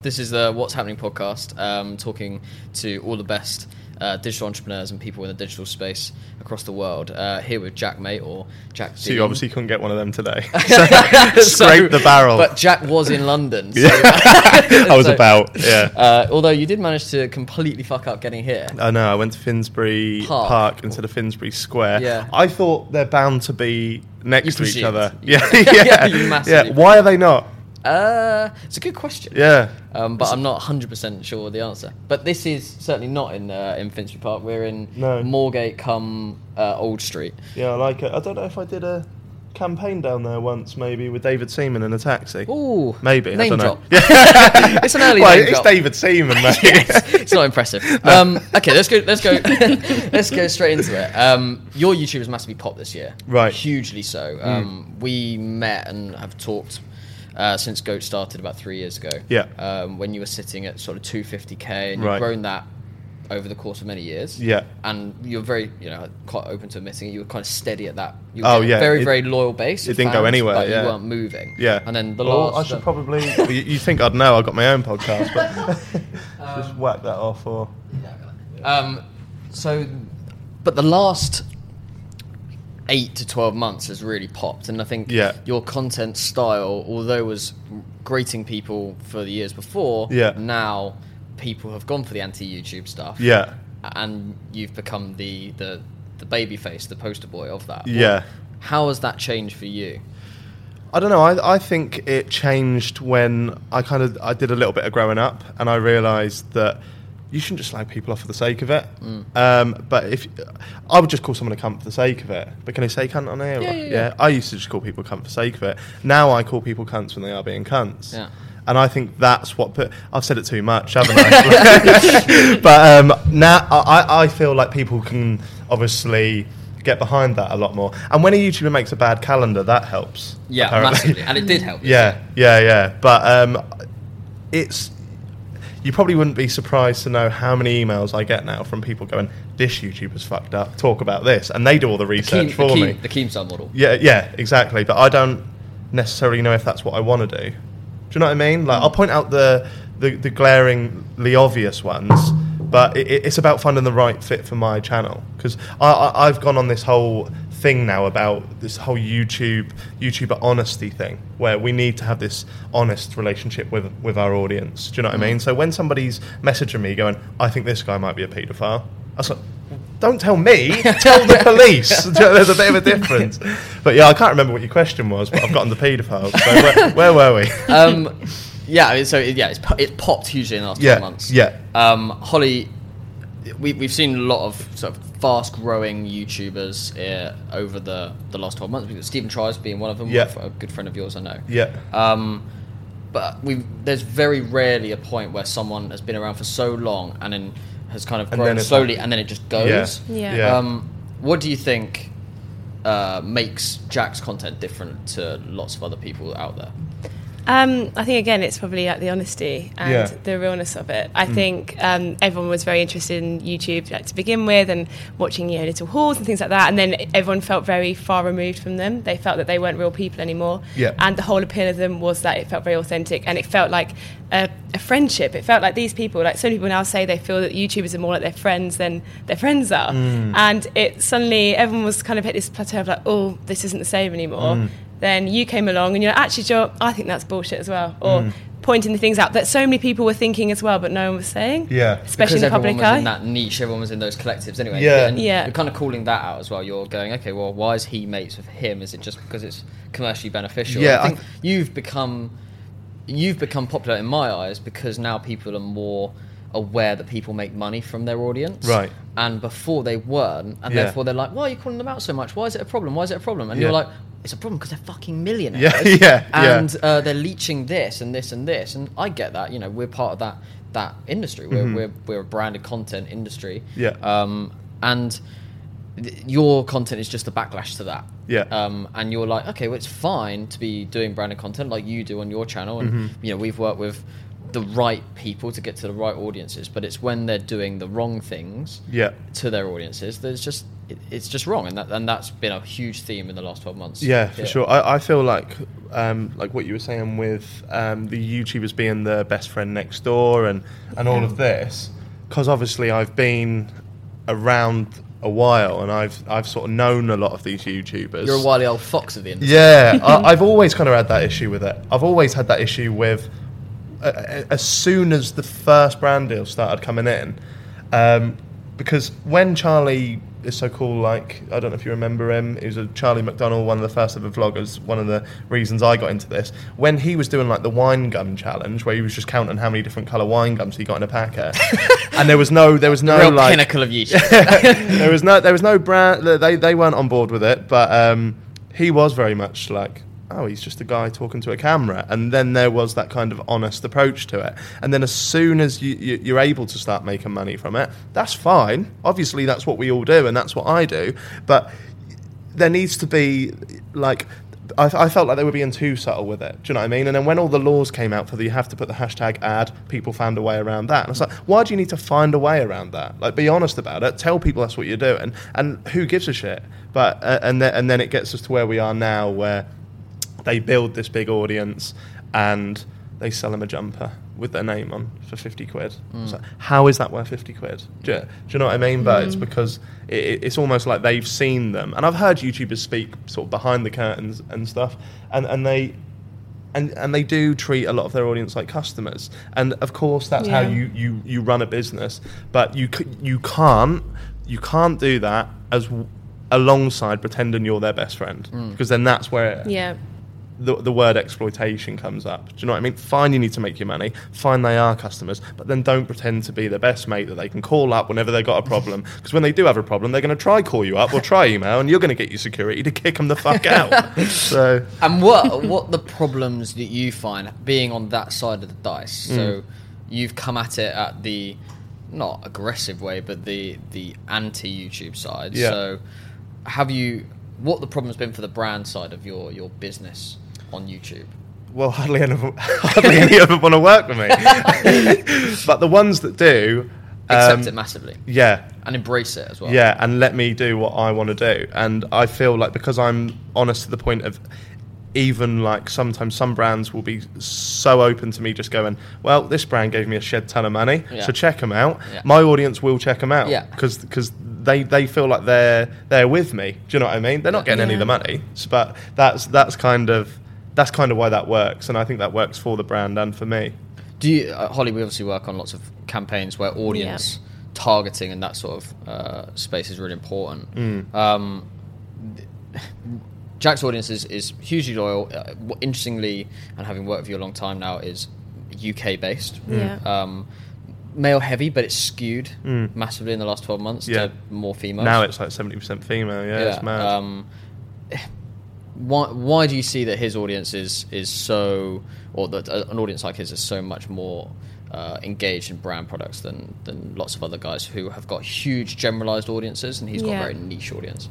This is the What's Happening podcast, um, talking to all the best uh, digital entrepreneurs and people in the digital space across the world. Uh, here with JaackMaate or Jack. So you obviously couldn't get one of them today. So- Scrape the barrel. But Jack was in London. So, I was so- about, yeah. Uh, although you did manage to completely fuck up getting here. I know. I went to Finsbury Park. Park, instead of Finsbury Square. Yeah. I thought they're bound to be next You to each other. You- Yeah, yeah, yeah. Why are they not? Uh, it's a good question. Yeah. Um, but I'm not 100% sure the answer. But this is certainly not in uh, in Finsbury Park. We're in No. Moorgate, come uh, Old Street. Yeah, I like it. I don't know if I did a campaign down there once, maybe with David Seaman in a taxi. Ooh, Maybe. name I don't drop. know. Yeah. It's an early well, name it's drop. David Seaman, mate. it's not impressive. Um, okay, let's go. Let's go. let's go straight into it. Um, your YouTube has massively popped this year, Right. Hugely so. Um, We met and have talked uh, since Goat started about three years ago. Yeah. Um, when you were sitting at sort of 250k, and you've grown that over the course of many years. Yeah. And you're very, you know, quite open to admitting it. You were kind of steady at that. You Oh, were yeah. Very, It- very loyal base. it didn't go anywhere, But yeah. you weren't moving. Yeah. And then the well, last. I should probably. you, you think I'd know? I got my own podcast, but just whack that off. Or Um, so, but the last eight to twelve months has really popped, and I think Yeah. your content style, although was greeting people for the years before, Yeah. now people have gone for the anti-YouTube stuff, yeah, and you've become the the the baby face, the poster boy of that. Yeah. How has that changed for you? I don't know. I, I think it changed when I kind of I did a little bit of growing up, and I realised that you shouldn't just slag people off for the sake of it. Mm. Um, but if I would just call someone a cunt for the sake of it, but can I say cunt on here? Yeah, yeah, yeah. I used to just call people cunt for the sake of it. Now I call people cunts when they are being cunts. Yeah. And I think that's what put. I've said it too much, haven't I? but um, now I, I feel like people can obviously get behind that a lot more. And when a YouTuber makes a bad calendar, that helps. Yeah, apparently. massively, and it did help. Yeah, yeah, yeah. But um, it's you probably wouldn't be surprised to know how many emails I get now from people going, "This YouTuber's fucked up. Talk about this," and they do all the The research Keem, for the Keem, me. the Keemstar model. Yeah, yeah, exactly. But I don't necessarily know if that's what I want to do. Do you know what I mean? Like, I'll point out the the, the glaringly obvious ones, but it- it's about finding the right fit for my channel because I, I, I've gone on this whole thing now about this whole YouTube YouTuber honesty thing, where we need to have this honest relationship with with our audience. Do you know what I mean? So when somebody's messaging me going, "I think this guy might be a paedophile," I was like. Don't tell me. Tell the police. There's a bit of a difference. But yeah, I can't remember what your question was, but I've gotten the paedophile. So where, where were we? Um, yeah, so yeah, it's, po- it's popped hugely in the last Yeah, 12 months. yeah. Um, Holly, we, we've seen a lot of sort of fast growing YouTubers uh, over the, the last 12 months. Stephen Tries being one of them, Yeah. a good friend of yours, I know. Yeah. Um, but we there's very rarely a point where someone has been around for so long and then has kind of grown then slowly like- and then it just goes. Yeah. Yeah. Yeah. Um, what do you think uh, makes Jack's content different to lots of other people out there? Um, I think again, it's probably like the honesty and Yeah. the realness of it. I think um, everyone was very interested in YouTube like, to begin with, and watching you know little hauls and things like that. And then everyone felt very far removed from them. They felt that they weren't real people anymore. Yeah. And the whole appeal of them was that it felt very authentic, and it felt like a, a friendship. It felt like these people, like some people now say, they feel that YouTubers are more like their friends than their friends are. Mm. And it suddenly everyone was kind of hit this plateau of like, oh, this isn't the same anymore. Mm. Then you came along and you're like, actually, Joe, I think that's bullshit as well. Or mm. pointing the things out that so many people were thinking as well, but no one was saying. Yeah. Especially because in the everyone public was eye. in that niche, everyone was in those collectives anyway. Yeah. and Yeah. You're kind of calling that out as well. You're going, okay, well, why is he mates with him? Is it just because it's commercially beneficial? Yeah, I I think you've become you've become popular in my eyes because now people are more aware that people make money from their audience. Right. And before they weren't, and Yeah. therefore they're like, why are you calling them out so much? Why is it a problem? Why is it a problem? And Yeah. you're like, it's a problem because they're fucking millionaires. Yeah, yeah, yeah. And uh, they're leeching this and this and this, and I get that. You know, we're part of that that industry. We're we're, we're a branded content industry. Mm-hmm. Yeah. Um, and your content is just a backlash to that. Yeah. Um, and you're like, okay, well, it's fine to be doing branded content like you do on your channel, and Mm-hmm. you know, we've worked with the right people to get to the right audiences, but it's when they're doing the wrong things Yeah. to their audiences there's just it, it's just wrong and that and that's been a huge theme in the last 12 months Yeah, for sure. I, I feel like um, like what you were saying with um, the YouTubers being the best friend next door and and all of this, because obviously I've been around a while and I've I've sort of known a lot of these YouTubers. You're a wily old fox of the industry. Yeah, I, I've always kind of had that issue with it. I've always had that issue with uh, as soon as the first brand deal started coming in, um, because when Charlie is so cool, like I don't know if you remember him, he was a Charlie McDonald, one of the first ever vloggers. One of the reasons I got into this when he was doing like the wine gum challenge, where he was just counting how many different color wine gums he got in a packet, and there was no, there was no Real like pinnacle of YouTube. there was no there was no brand they they weren't on board with it but um, he was very much like oh he's just a guy talking to a camera and then there was that kind of honest approach to it and then as soon as you, you you're able to start making money from it that's fine obviously that's what we all do and that's what I do but there needs to be like I, I felt like they were being too subtle with it. Do you know what I mean? And then when all the laws came out for the you have to put the hashtag ad, people found a way around that. And it's like, why do you need to find a way around that? Like, be honest about it. Tell people that's what you're doing, and who gives a shit? But uh, and and then it gets us to where we are now, where they build this big audience and they sell them a jumper with their name on for 50 quid. Hmm. It's like, how is that worth 50 quid? Do you, do you know what I mean? But it's hmm. because it, it- it's almost like they've seen them. And I've heard YouTubers speak sort of behind the curtains and stuff, and, and they. And, and they do treat a lot of their audience like customers, and of course that's how you, you, you run a business. But you you can't you can't do that as w- alongside pretending you're their best friend, hmm. because then that's where Yeah. The, the word exploitation comes up. Do you know what I mean? Fine, you need to make your money. Fine, they are customers, but then don't pretend to be the best mate that they can call up whenever they've got a problem. Because when they do have a problem, they're going to try call you up or try email, and you're going to get your security to kick them the fuck out. so And what what the problems that you find being on that side of the dice? Mm. So you've come at it at the not aggressive way, but the the anti YouTube side. Yeah. So have you what the problem's been for the brand side of your your business on YouTube? well, hardly any, of them- hardly any of them want to work with me. but the ones that do, Accept um, it massively yeah, and embrace it as well. Yeah, and let me do what I want to do. And I feel like because I'm honest to the point of even like sometimes some brands will be so open to me just going, well, this brand gave me a shed ton of money, Yeah. so check them out. Yeah. My audience will check them out Yeah. because they, they feel like they're they're with me. Do you know what I mean? They're not getting any of the money, s- but that's that's kind of that's kind of why that works, and I think that works for the brand and for me. Do you, uh, Holly? We obviously work on lots of campaigns where audience targeting and that sort of uh, space is really important. Mm. Um, Jack's audience is, is hugely loyal. Uh, interestingly, and having worked with you a long time now, is UK based. Yeah. Um, male heavy, but it's skewed massively in the last twelve months Mm. Yeah. to more females. Now it's like seventy percent female. Yeah, it's mad. Um, why why do you see that his audience is is so, or that uh, an audience like his is so much more uh, engaged in brand products than than lots of other guys who have got huge generalized audiences, and he's got a very niche audience.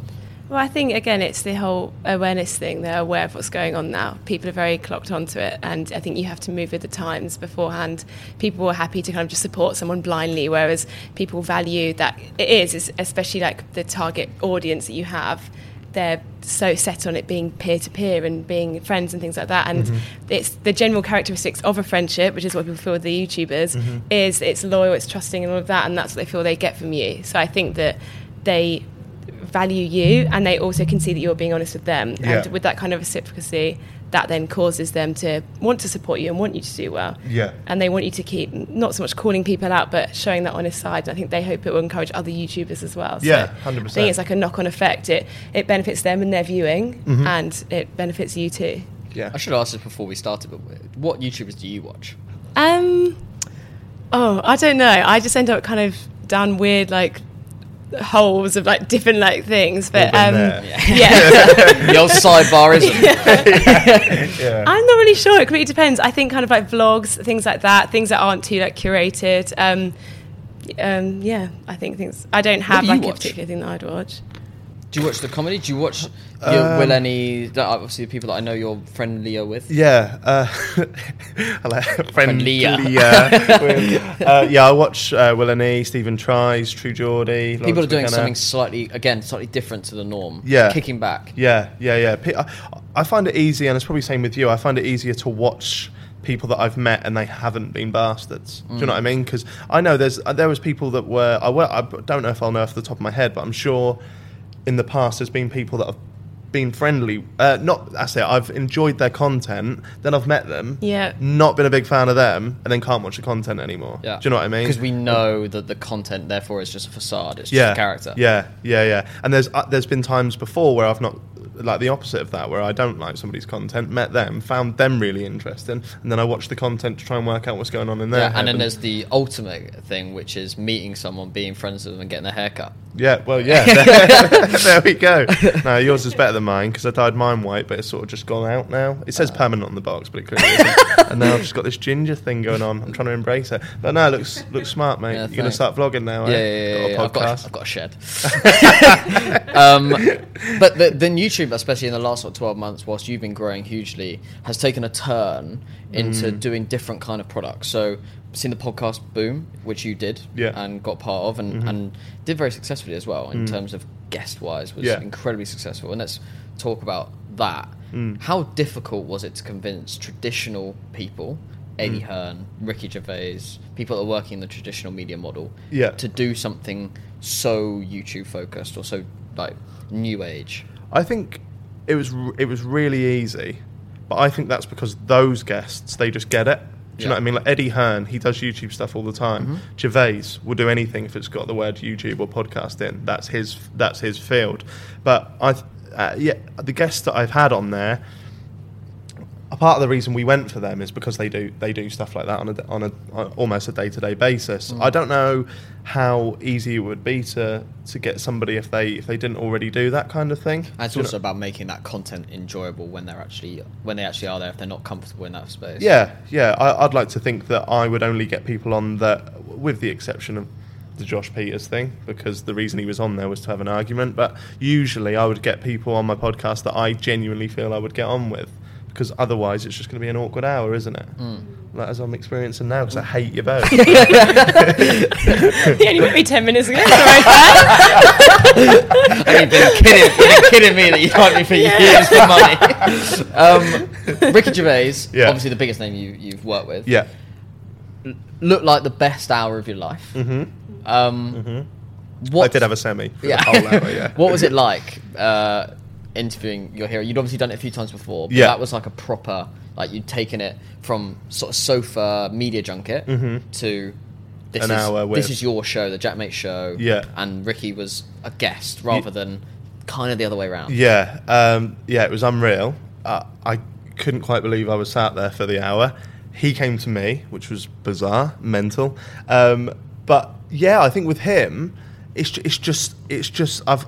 Well, I think again, it's the whole awareness thing. They're aware of what's going on now. People are very clocked onto it, and I think you have to move with the times. Beforehand, people were happy to kind of just support someone blindly, whereas people value that it's especially like the target audience that you have. They're so set on it being peer to peer and being friends and things like that, and mm-hmm. it's the general characteristics of a friendship, which is what people feel with the YouTubers, mm-hmm. is it's loyal, it's trusting, and all of that, and that's what they feel they get from you. So I think that they value you mm-hmm. and they also can see that you're being honest with them. Yeah. and with that kind of reciprocity that then causes them to want to support you and want you to do well Yeah. and they want you to keep not so much calling people out but showing that honest side and I think they hope it will encourage other YouTubers as well Yeah, 100%. I think it's like a knock-on effect it it benefits them and their viewing Mm-hmm. and it benefits you too yeah. I should have asked this before we started, but what YouTubers do you watch? um oh I don't know I just end up kind of down weird like holes of like different like things but um there. yeah the old sidebarism. yeah. I'm not really sure. It completely depends. I think kind of like vlogs, things like that, things that aren't too like curated. Um, um, yeah, I think things. I don't have do you like a watch? particular thing that I'd watch. Do you watch the comedy? Do you watch your, Um, Will any? that- Obviously, the people that I know you're friendlier with. Yeah, uh, hello, Friendlier. friendlier. uh, yeah, I watch uh, Will and E, Stephen Tries, True Geordie. People are doing McKenna. something slightly, again, slightly different to the norm. Yeah. kicking back. Yeah, yeah, yeah. Pe- I, I find it easy, and it's probably the same with you. I find it easier to watch people that I've met and they haven't been bastards. Do you know what I mean? Because I know there's uh, there was people that were I, well, I don't know if I'll know off the top of my head, but I'm sure in the past there's been people that have been friendly. Uh, not I say I've enjoyed their content, then I've met them, Yeah. not been a big fan of them, and then can't watch the content anymore. Yeah. Do you know what I mean? Because we know that the content, therefore, is just a facade. It's just yeah, a character. Yeah, yeah, yeah. And there's uh, there's been times before where I've not like the opposite of that, where I don't like somebody's content, met them, found them really interesting, and then I watch the content to try and work out what's going on in there. Yeah, and then there's the ultimate thing, which is meeting someone, being friends with them, and getting a haircut. yeah, well, yeah, there, there we go. No, yours is better than mine because I dyed mine white, but it's sort of just gone out now. It says permanent on the box, but it clearly isn't. and now I've just got this ginger thing going on. I'm trying to embrace it, but no, it looks looks smart, mate. Yeah, You're gonna start vlogging now. Yeah, eh? yeah, yeah, yeah. Got a I've, got, podcast. I've got a shed. um, but the, then YouTube, especially in the last what, 12 months, whilst you've been growing hugely, has taken a turn into Mm. doing different kind of products. So, seen the podcast boom, which you did Yeah. Mm-hmm. and got part of, and, and did very successfully as well in terms of guest wise, was Mm. Yeah. incredibly successful. And let's talk about that. Mm. How difficult was it to convince traditional people? Eddie Mm. Hearn, Ricky Gervais, people that are working in the traditional media model, Yeah. to do something so YouTube focused or so like new age. I think it was it was really easy, but I think that's because those guests they just get it. Do you know what I mean? Like Eddie Hearn, he does YouTube stuff all the time. Mm-hmm. Gervais will do anything if it's got the word YouTube or podcast in. That's his that's his field. But I, uh, yeah, the guests that I've had on there. A part of the reason we went for them is because they do they do stuff like that on a on a on almost a day to day basis. Mm. I don't know how easy it would be to to get somebody if they if they didn't already do that kind of thing. And it's Do you know- also about making that content enjoyable when they're actually when they actually are there if they're not comfortable in that space. Yeah, yeah. I, I'd like to think that I would only get people on that, with the exception of the Josh Pieters thing, because the reason he was on there was to have an argument. But usually, I would get people on my podcast that I genuinely feel I would get on with, because otherwise, it's just going to be an awkward hour, isn't it? Hmm. Like, as I'm experiencing now, because I hate you both. you only met me 10 minutes ago. It's all right, and you've been kidding, you've been kidding me that you want me for years for money. um, Ricky Gervais, Yeah. obviously the biggest name you, you've worked with, yeah. looked like the best hour of your life. Mm-hmm. Um, I what- did have a semi for Yeah. the whole hour, yeah. what was it like uh, interviewing your hero? You'd obviously done it a few times before, but Yeah. that was like a proper, like you'd taken it from sort of sofa media junket to this An is, hour this is your show, the JaackMaate show. Yeah. And Ricky was a guest rather than kind of the other way around. Yeah, um, yeah, it was unreal. Uh, I couldn't quite believe I was sat there for the hour. He came to me, which was bizarre, mental. Um, but yeah, I think with him, it's it's just it's just I've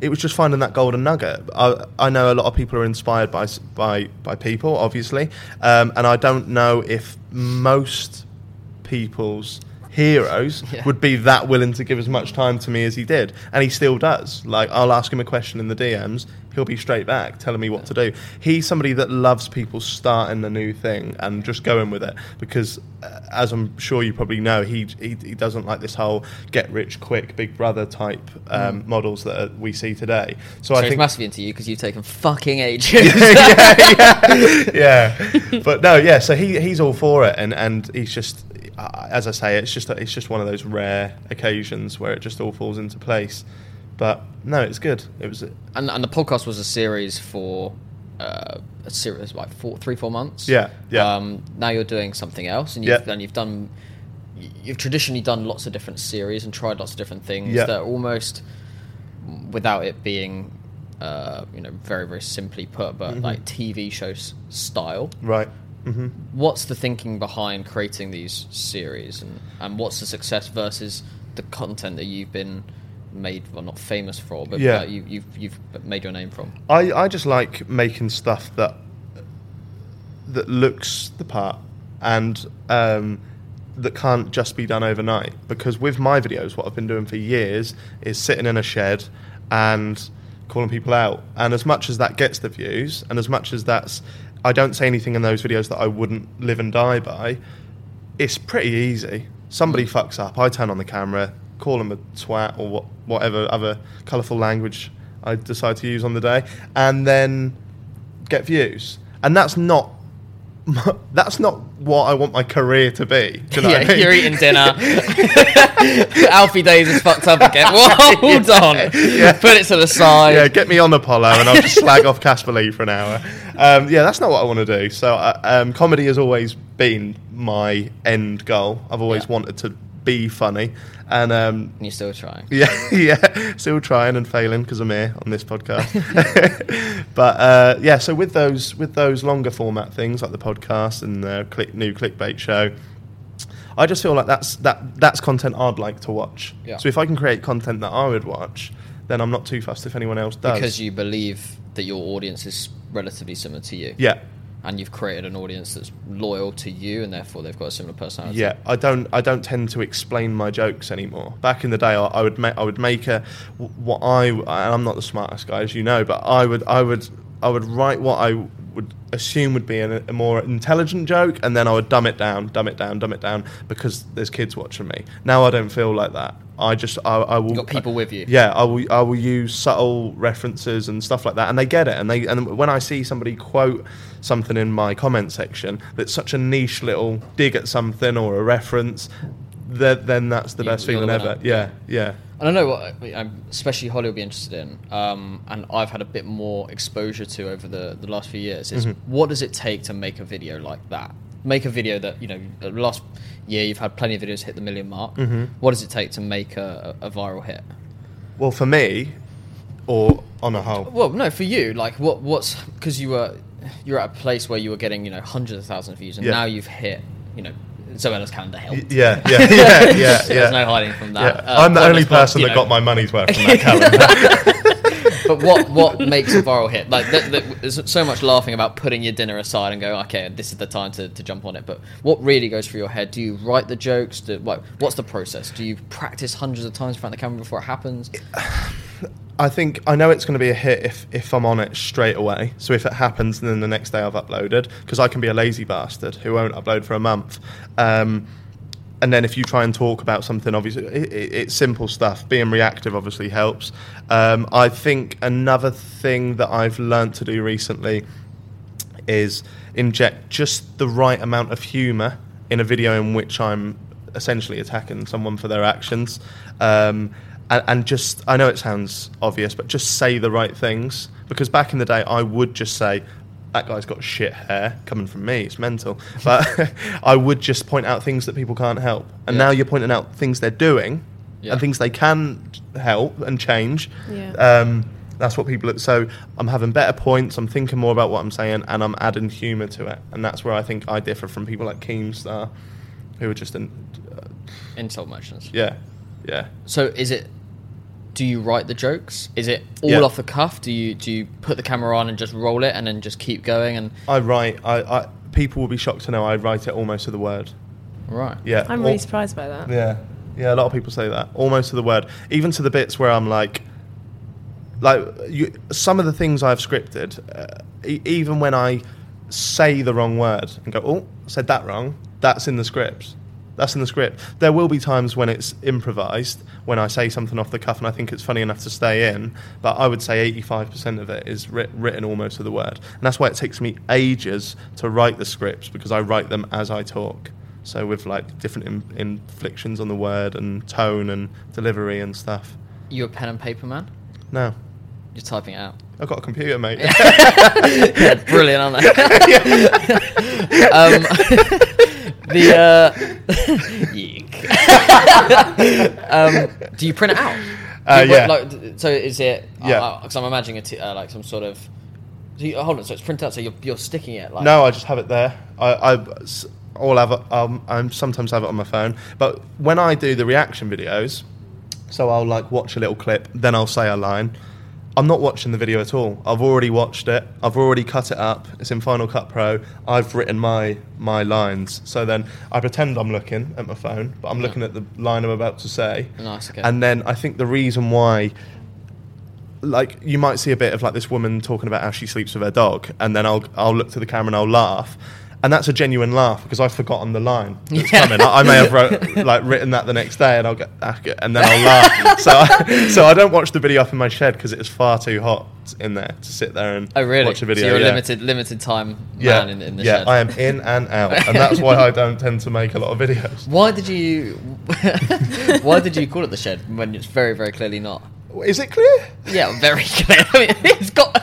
it was just finding that golden nugget. I, I know a lot of people are inspired by by by people, obviously, um, and I don't know if most people's heroes Yeah. would be that willing to give as much time to me as he did, and he still does. Like I'll ask him a question in the DMs, he'll be straight back telling me what to do. He's somebody that loves people starting a new thing and just going with it because, uh, as I'm sure you probably know, he, he he doesn't like this whole get rich quick, Big Brother type um, models that uh, we see today. So, So I think massively into you because you've taken fucking ages. yeah, yeah, yeah. But no, yeah. So he he's all for it, and and he's just, uh, as I say, it's just it's just one of those rare occasions where it just all falls into place. But no, it's good. It was and, and the podcast was a series for uh, a series like four, three, four months. Yeah, yeah. Um, now you're doing something else, and you've Yeah. and you've done. You've traditionally done lots of different series and tried lots of different things Yeah. that are almost, without it being, uh, you know, very very simply put, but Mm-hmm. like TV shows style. right. hmm What's the thinking behind creating these series, and and what's the success versus the content that you've been made well not famous for, but Yeah. uh, you, you've you've made your name from. I, I just like making stuff that that looks the part and um, that can't just be done overnight. Because with my videos, what I've been doing for years is sitting in a shed and calling people out. And as much as that gets the views, and as much as that's, I don't say anything in those videos that I wouldn't live and die by. It's pretty easy. Somebody fucks up, I turn on the camera, call them a twat or what, whatever other colourful language I decide to use on the day, and then get views. And that's not that's not what I want my career to be. Do you know yeah, what I mean? you're eating dinner. Alfie Deyes is fucked up again. Whoa, hold on. Yeah. Put it to the side. yeah, get me on Apollo and I'll just slag off Caspar Lee for an hour. Um, yeah, that's not what I want to do. So, uh, um, comedy has always been my end goal. I've always Yeah. wanted to be funny, and um, you're still trying. yeah, yeah, still trying and failing because I'm here on this podcast. but uh, yeah, so with those with those longer format things like the podcast and the click, new clickbait show. I just feel like that's that that's content I'd like to watch. Yeah. So if I can create content that I would watch, then I'm not too fussed if anyone else does. Because you believe that your audience is relatively similar to you. yeah, And you've created an audience that's loyal to you and therefore they've got a similar personality. Yeah, I don't. I don't tend to explain my jokes anymore. Back in the day, I, I would make. I would make a what I. And I'm not the smartest guy, as you know, but I would. I would. I would write what I would assume would be a, a more intelligent joke, and then I would dumb it down, dumb it down, dumb it down, because there's kids watching me. Now I don't feel like that. I just. I, I will. You've got people with you. Yeah, I will. I will use subtle references and stuff like that, and they get it. And they and when I see somebody quote something in my comment section that's such a niche little dig at something or a reference, then, then that's the You- best you're feeling the ever. winner. Yeah, yeah, And I know what, especially Holly will be interested in, um, and I've had a bit more exposure to over the, the last few years. Is Mm-hmm. what does it take to make a video like that? Make a video that you know, the last year you've had plenty of videos hit the million mark. Mm-hmm. What does it take to make a, a a viral hit? Well, for me, or on a whole, Well, no, for you, like what what's because you were you're at a place where you were getting you know hundreds of thousands of views, and Yeah. now you've hit you know Zoella's calendar Y- helped. yeah, yeah, yeah, yeah, yeah. There's no hiding from Yeah. that. Uh, I'm the only person that got my money's worth from that calendar. But what what makes a viral hit? Like th- th- there's so much laughing about putting your dinner aside and going, okay, this is the time to, to jump on it. But what really goes through your head? Do you write the jokes? Do, like, what's the process? Do you practice hundreds of times in front of the camera before it happens? I think I know it's going to be a hit if, if I'm on it straight away. So if it happens, then the next day I've uploaded because I can be a lazy bastard who won't upload for a month. Um, and then if you try and talk about something, obviously it, it, it's simple stuff. Being reactive obviously helps. Um, I think another thing that I've learnt to do recently is inject just the right amount of humour in a video in which I'm essentially attacking someone for their actions. Um, and, and just, I know it sounds obvious, but just say the right things. Because back in the day, I would just say, that guy's got shit hair coming from me, it's mental. But I would just point out things that people can't help. And Yeah. now you're pointing out things they're doing Yeah. and things they can help and change. Yeah. Um, that's what people. So I'm having better points. I'm thinking more about what I'm saying, and I'm adding humour to it. And that's where I think I differ from people like Keemstar, who are just in. Uh, Insult merchants. yeah, yeah. So is it? Do you write the jokes? Is it all Yeah. off the cuff? Do you do you put the camera on and just roll it and then just keep going and I write. I, I people will be shocked to know I write it almost to the word. right? Yeah, I'm al- really surprised by that. Yeah, yeah. A lot of people say that almost to the word, even to the bits where I'm like, like you, some of the things I've scripted, uh, e- even when I say the wrong word and go, oh, I said that wrong. That's in the script. That's in the script. There will be times when it's improvised, when I say something off the cuff and I think it's funny enough to stay in. But I would say 85% of it is writ- written almost to the word, and that's why it takes me ages to write the scripts because I write them as I talk. So with like different in- inflictions on the word and tone and delivery and stuff. You're a pen and paper man? No, You're typing it out. I've got a computer, mate. yeah, brilliant, aren't they? um, the uh, Yeek. um, do you print it out? Uh, Do you- yeah. Like, so is it? Yeah. Because I'm imagining a t- uh, like some sort of. So you, hold on. So it's printed out. So you're, you're sticking it like. No, I just have it there. I, I s- all have it. Um, I sometimes have it on my phone, but when I do the reaction videos, so I'll like watch a little clip, then I'll say a line. I'm not watching the video at all. I've already watched it. I've already cut it up. It's in Final Cut Pro. I've written my my lines. So then I pretend I'm looking at my phone, but I'm Yeah. looking at the line I'm about to say. Nice. Okay. And then I think the reason why like you might see a bit of like this woman talking about how she sleeps with her dog, and then I'll I'll look to the camera and I'll laugh. And that's a genuine laugh because I've forgotten the line that's Yeah. coming. I, I may have wrote, like written that the next day, and I'll get and then I'll laugh. so, I, so I don't watch the video up in my shed because it's far too hot in there to sit there and Oh really? watch a video. So you're a limited limited time yeah, man in, in the yeah, shed. I am in and out, and that's why I don't tend to make a lot of videos. Why did you? why did you call it the shed when it's very very clearly not? Is it clear? Yeah, very clear. I mean, it's got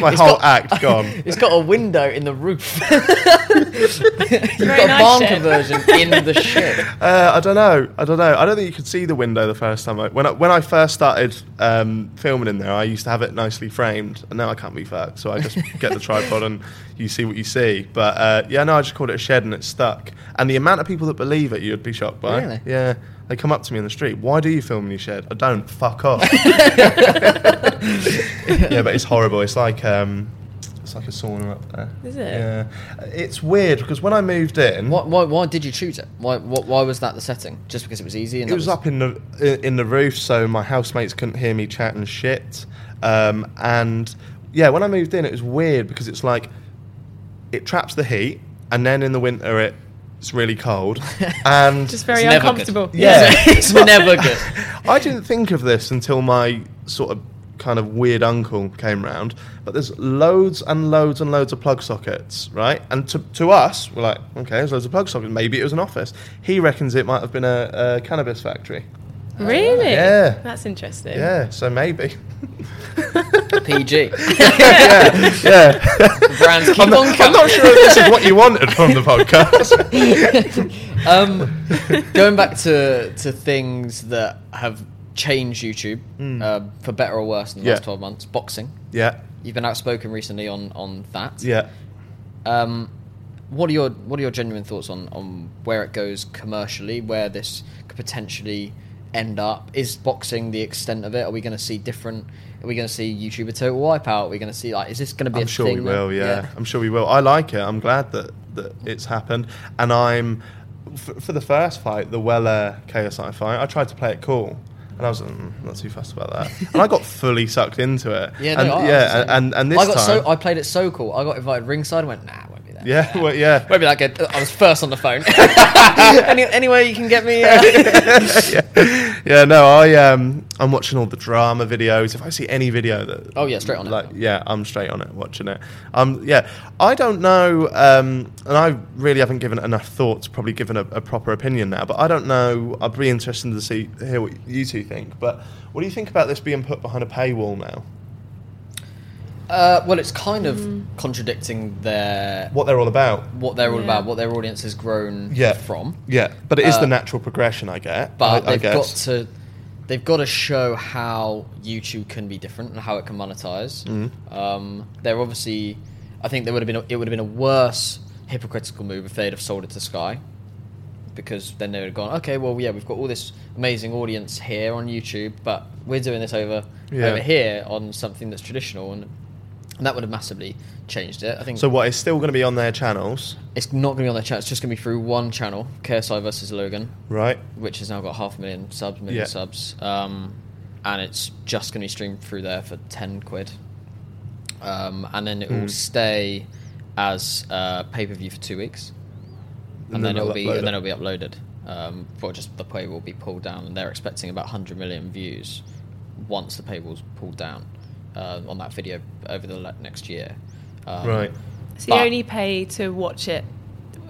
My it's whole got- act gone. It's got a window in the roof. You've Very got a barn shed. conversion in the shed. Uh, I don't know. I don't know. I don't think you could see the window the first time. I, when I, when I first started um, filming in there, I used to have it nicely framed, and now I can't be fucked. So I just get the tripod and you see what you see. But uh, yeah, no, I just called it a shed and it's stuck. And the amount of people that believe it, you'd be shocked by. Really? Yeah. They come up to me in the street. Why do you film in your shed? I don't. Fuck off. yeah, but it's horrible. It's like um, it's like a sauna up there. Is it? Yeah. It's weird because when I moved in, Why, why, why did you choose it? Why, why, why was that the setting? Just because it was easy? And It that was up in the in the roof, so my housemates couldn't hear me chatting shit. Um, and yeah, when I moved in, it was weird because it's like it traps the heat, and then in the winter it, it's really cold, and Just very It's uncomfortable. Yeah. it's never good. I didn't think of this until my sort of kind of weird uncle came round. But there's loads and loads and loads of plug sockets, right? And to, to us, we're like, okay, there's loads of plug sockets. Maybe it was an office. He reckons it might have been a, a cannabis factory. Really? Yeah. That's interesting. Yeah, so maybe. PG. yeah, yeah. Brands keep I'm not, on I'm not sure if this is what you wanted from the podcast. um, going back to to things that have changed YouTube uh, for better or worse in the. Yeah. last twelve months. Boxing. yeah, You've been outspoken recently on on that. yeah. Um, what are your what are your genuine thoughts on on where it goes commercially? Where this could potentially end up? Is boxing the extent of it? Are we going to see different? Are we going to see YouTuber total wipeout? Are we going to see like? Is this going to be? I'm a sure thing we that- will. Yeah. I'm sure we will. I like it. I'm glad that that it's happened, and I'm f- for the first fight, the Weller KSI fight. I tried to play it cool. And I was mm, not too fussed about that, and I got fully sucked into it. Yeah, and, no, I- yeah, and, and and this I got time, so I played it so cool. I got invited ringside. and went nah, I won't be there. yeah, well, yeah, Won't be that good. I was first on the phone. Any, anyway, you can get me. Uh, yeah. yeah, no, I um, I'm watching all the drama videos. If I see any video that, Oh, yeah, straight on it. yeah, I'm straight on it, watching it. Um, yeah, I don't know, um, and I really haven't given it enough thought to probably given a, a proper opinion now. But I don't know. I'd be interested to see hear what you two think. But what do you think about this being put behind a paywall now? Uh, well, it's kind of contradicting their What they're all about? what they're all Yeah. about, what their audience has grown Yeah. from. Yeah, but it is Uh, the natural progression, I get. But I, I they've got guess. to they've got to show how YouTube can be different and how it can monetize. Mm-hmm. Um, they're obviously, I think there would have been a, it would have been a worse hypocritical move if they'd have sold it to Sky, because then they would have gone, okay, well, yeah, we've got all this amazing audience here on YouTube, but we're doing this over Yeah. over here on something that's traditional, and, and that would have massively changed it. I think So what? It's still going to be on their channels, it's not going to be on their channel. It's just going to be through one channel, KSI versus Logan right? which has now got half a million subs, million Yeah. subs, um, and it's just going to be streamed through there for ten quid, um, and then it Hmm. will stay as uh, pay per view for two weeks, and, then, it'll be upload and then it. it'll be uploaded. Um, but just the pay will be pulled down, and they're expecting about hundred million views once the paywall's pulled down uh, on that video over the le- next year. Um, Right. So you only pay to watch it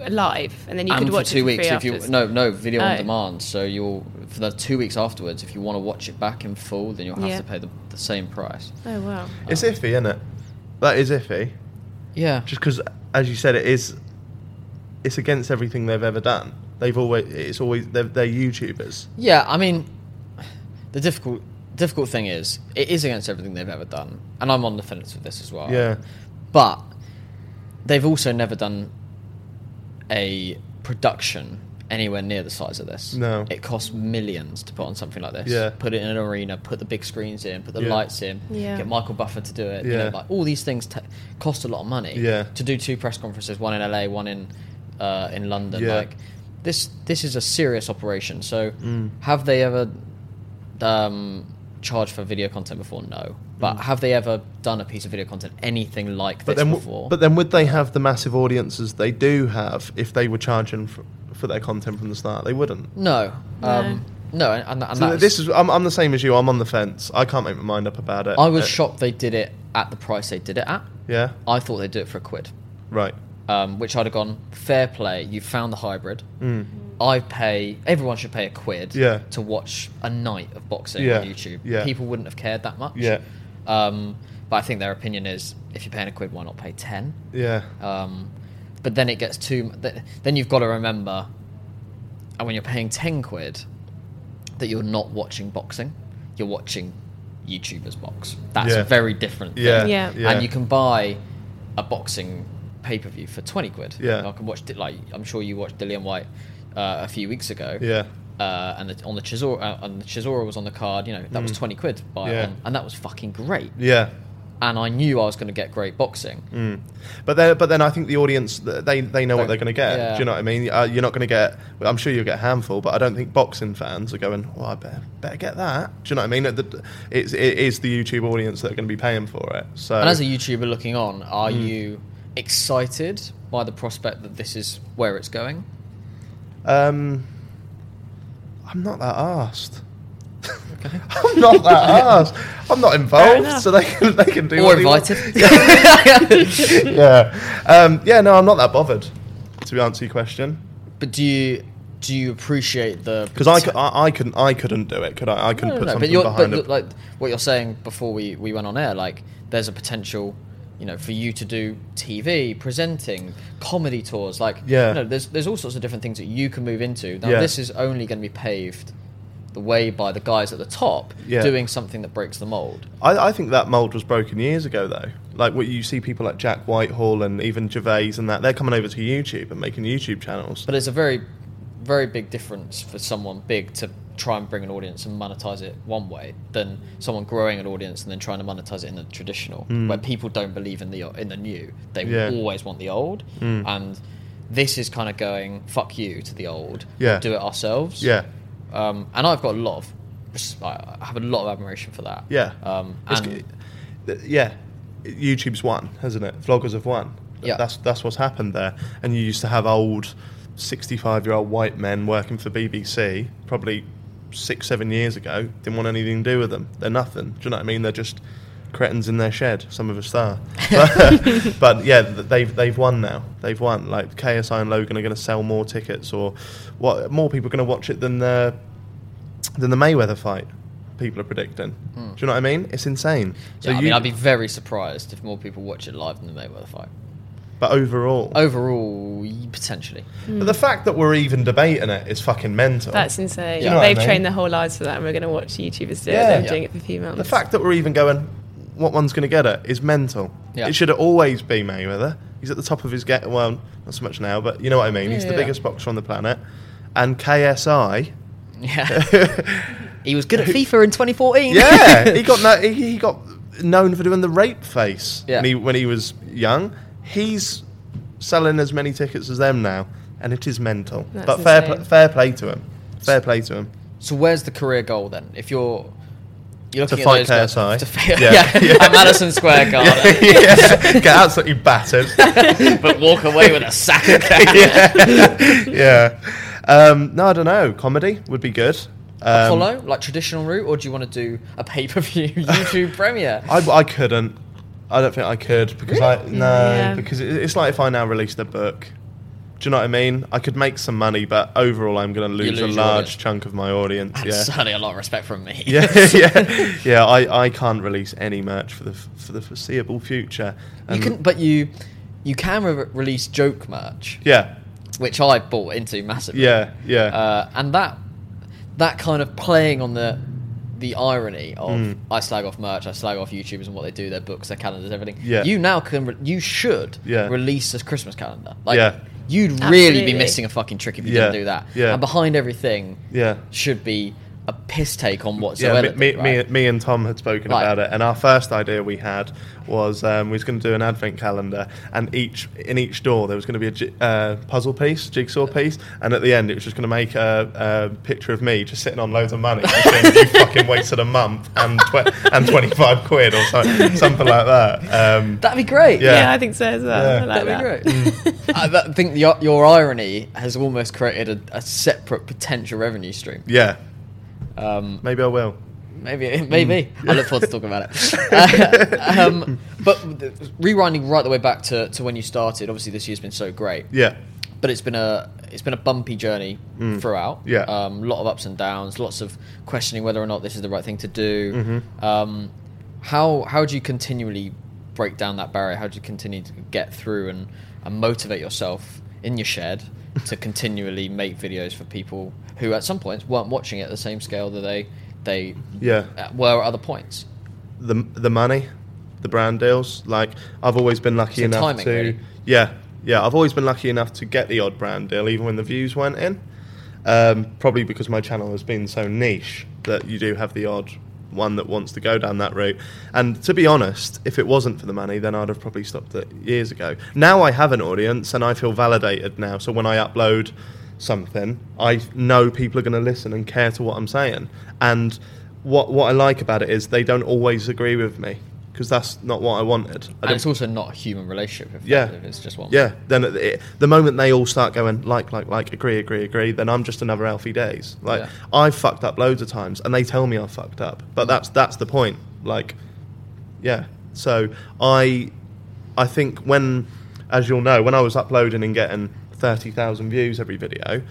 live, and then you and could for watch two it for weeks free if you afterwards. no no video on Oh. demand. So you'll for the two weeks afterwards, if you want to watch it back in full, then you'll have Yeah. to pay the, the same price. Oh wow. It's iffy, isn't it? That is iffy. Yeah, Just because, as you said, it is. It's against everything they've ever done. They've always. It's always. They're, they're YouTubers. yeah. I mean, the difficult difficult thing is it is against everything they've ever done, and I'm on the fence with this as well. Yeah. but they've also never done a production anywhere near the size of this. No. it costs millions to put on something like this. Yeah. put it in an arena, put the big screens in, put the Yeah. lights in, Yeah. get Michael Buffer to do it. You know, Yeah. like all these things ta cost a lot of money. Yeah. to do two press conferences, one in LA, one in uh, in London. Yeah. Like this, this is a serious operation. So, Mm. have they ever um, charged for video content before? No. But have they ever done a piece of video content anything like Mm. But this then, before? but then, would they have the massive audiences they do have if they were charging for, for their content from the start? They wouldn't. no. Um, no, and, and So this is. I'm, I'm the same as you. I'm on the fence. I can't make my mind up about it. I was Uh, shocked they did it at the price they did it at. Yeah. I thought they'd do it for a quid. Right. um, which I'd have gone fair play. You found the hybrid. Mm. I pay. Everyone should pay a quid Yeah. to watch a night of boxing Yeah, on YouTube. yeah. People wouldn't have cared that much. Yeah. Um, but I think their opinion is if you're paying a quid, why not pay ten? Yeah. Um, but then it gets too. Then you've got to remember, and when you're paying ten quid, that you're not watching boxing. You're watching YouTubers box. That's Yeah. a very different. Thing. Yeah. Yeah. Yeah. And you can buy a boxing pay per view for twenty quid. Yeah. I can watch it like I'm sure you watched Dillian Whyte uh, a few weeks ago. Yeah. Uh, and the, on the Chisora, uh, and the Chisora was on the card. You know that was twenty quid to buy Mm. Yeah. it on, and that was fucking great. Yeah. And I knew I was going to get great boxing. Mm. But then, but then I think the audience th- they they know what Don't- they're going to get. yeah. Do you know what I mean? Uh, you're not going to get. well, I'm sure you'll get a handful, but I don't think boxing fans are going. Well, I better, better get that. Do you know what I mean? The- It's it is the YouTube audience that are going to be paying for it. So And as a YouTuber looking on, are Mm. you excited by the prospect that this is where it's going? Um, I'm not that asked. I'm not that asked. I'm not involved, so they can they can do. Or what they want. invited? yeah, um, yeah. No, I'm not that bothered. To answer your question, But do you do you appreciate the because I, I, I couldn't I couldn't do it. Could I? I couldn't No, no, put no, something but behind but it. like what you're saying before we, we went on air, like there's a potential, you know, for you to do TV, presenting, comedy tours, like Yeah. you know, there's there's all sorts of different things that you can move into. Now Yeah. this is only going to be paved the way by the guys at the top Yeah. doing something that breaks the mold. I, I think that mold was broken years ago, though. Like what you see people like Jack Whitehall and even Gervais and that they're coming over to YouTube and making YouTube channels. But it's a very very big difference for someone big to try and bring an audience and monetize it one way than someone growing an audience and then trying to monetize it in the traditional where people don't believe in the in the new they Mm. Yeah. always want the old Mm. and this is kind of going fuck you to the old Yeah. do it ourselves Yeah, um, and I've got a lot of I have a lot of admiration for that yeah, um, and yeah. YouTube's won, hasn't it? Vloggers have won. Yeah. that's that's what's happened there. And you used to have old, sixty-five-year-old white men working for BBC, probably six, seven years ago. Didn't want anything to do with them. They're nothing. Do you know what I mean? They're just cretins in their shed. Some of us are. But, but yeah, they've they've won now. They've won. Like KSI and Logan are going to sell more tickets, or what? More people are going to watch it than the than the Mayweather fight. People are predicting. Hmm. Do you know what I mean? It's insane. So yeah, I you, mean I'd be very surprised if more people watch it live than the Mayweather fight but overall, overall y- potentially hmm. but the fact that we're even debating it is fucking mental. That's insane. You know They've mean? trained their whole lives for that, and we're going to watch YouTubers do Yeah. it. They're Yeah. doing it for a few months. the fact that we're even going, what one's going to get it is mental. Yeah. It should always be Mayweather. He's at the top of his get. Well, not so much now, but you know what I mean. He's Yeah, the biggest boxer on the planet, and KSI. yeah he was good at FIFA in 2014 yeah, he got no, he, he got known for doing the rape face Yeah. when he when he was young. He's selling as many tickets as them now, and it is mental. That's but fair pl- fair play to him. Fair play to him. So where's the career goal then? If you're you're To looking fight KSI. guys, to fight, Yeah. yeah, Yeah. at Madison Square Garden, yeah, get absolutely battered. but walk away with a sack of cash. yeah, yeah. Um, no, I don't know. Comedy would be good. Um, Follow like traditional route, or do you want to do a pay per view YouTube premiere? I, I couldn't. I don't think I could because I no Yeah. because it, it's like if I now released a book. Do you know what I mean? I could make some money, but overall, I'm going to lose, lose a your large audience. chunk of my audience. That's Yeah, certainly a lot of respect from me. yeah, yeah, yeah. I, I can't release any merch for the f- for the foreseeable future. you And- can, but you you can re- release joke merch, Yeah, which I bought into massively. yeah, yeah. uh, and that that kind of playing on the the irony of Mm. I slag off merch, I slag off YouTubers and what they do, their books, their calendars, everything. Yeah. You now can, re- you should Yeah. release a Christmas calendar. Like, Yeah. you'd really be missing a fucking trick if you Yeah. didn't do that. Yeah. And behind everything yeah, should be a piss take on Yeah, whatsoever. me, me, right? me, me and Tom had spoken Right. about it, and our first idea we had was um, we was going to do an advent calendar, and each in each door there was going to be a uh, puzzle piece, jigsaw piece, and at the end it was just going to make a, a picture of me just sitting on loads of money, saying, you fucking wasted a month and tw- and twenty five quid or so, something like that. Um, That'd be great. Yeah. Yeah, I think so as well. Yeah. I like That'd that. be great. I th- think the, your irony has almost created a, a separate potential revenue stream. yeah, Um, maybe I will. maybe, maybe. I look forward to talking about it. Uh, um, but rewinding right the way back to, to when you started, obviously this year's been so great. Yeah, but it's been a it's been a bumpy journey throughout. Yeah. um, a lot of ups and downs, lots of questioning whether or not this is the right thing to do. Mm-hmm. Um, how how do you continually break down that barrier? How do you continue to get through and, and motivate yourself in your shed to continually make videos for people who at some points weren't watching it at the same scale that they they yeah. uh, were at other points. the the money, the brand deals. Like I've always been lucky enough timing, to, really. yeah, yeah. I've always been lucky enough to get the odd brand deal, even when the views weren't in. Um, probably because my channel has been so niche that you do have the odd one that wants to go down that route. And to be honest, if it wasn't for the money, then I'd have probably stopped it years ago. Now I have an audience and I feel validated now. So when I upload something, I know people are going to listen and care to what I'm saying. And what what I like about it is they don't always agree with me because that's not what I wanted. I And it's also not a human relationship. If, Yeah. if it's just one. yeah, then at the, the moment they all start going like, like, like, agree, agree, agree, then I'm just another Alfie Deyes. Like Yeah. I've fucked up loads of times, and they tell me I've fucked up, but that's that's the point. Like, yeah. So I, I think when, as you'll know, when I was uploading and getting thirty thousand views every video,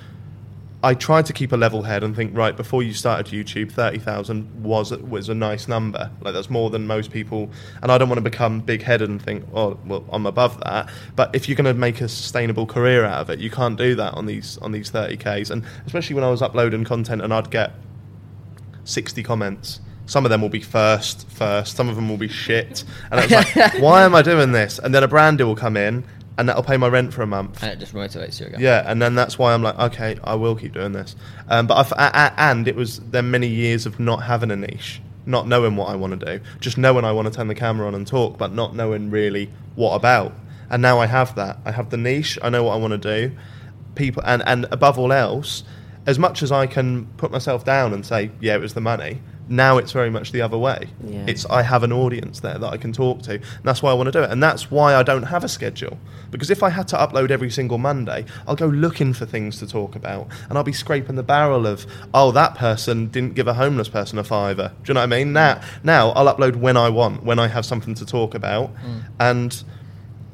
I tried to keep a level head and think right before you started YouTube, thirty thousand was was a nice number. Like that's more than most people. And I don't want to become big headed and think, oh, well, I'm above that. But if you're going to make a sustainable career out of it, you can't do that on these on these thirty ks. And especially when I was uploading content and I'd get sixty comments. Some of them will be first, first. Some of them will be shit. And I was like, why am I doing this? And then a brand deal will come in, and that'll pay my rent for a month. and it just motivates you again. Yeah, and then that's why I'm like, okay, I will keep doing this. Um, but I've, a, a, and it was then many years of not having a niche, not knowing what I want to do, just knowing I want to turn the camera on and talk, but not knowing really what about. And now I have that. I have the niche. I know what I want to do. People, and and above all else, as much as I can put myself down and say, yeah, it was the money. Now it's very much the other way. Yeah. It's I have an audience there that I can talk to. And that's why I want to do it. And that's why I don't have a schedule. Because if I had to upload every single Monday, I'll go looking for things to talk about. And I'll be scraping the barrel of, oh, that person didn't give a homeless person a fiver. Do you know what I mean? Mm. Now, now I'll upload when I want, when I have something to talk about. Mm. And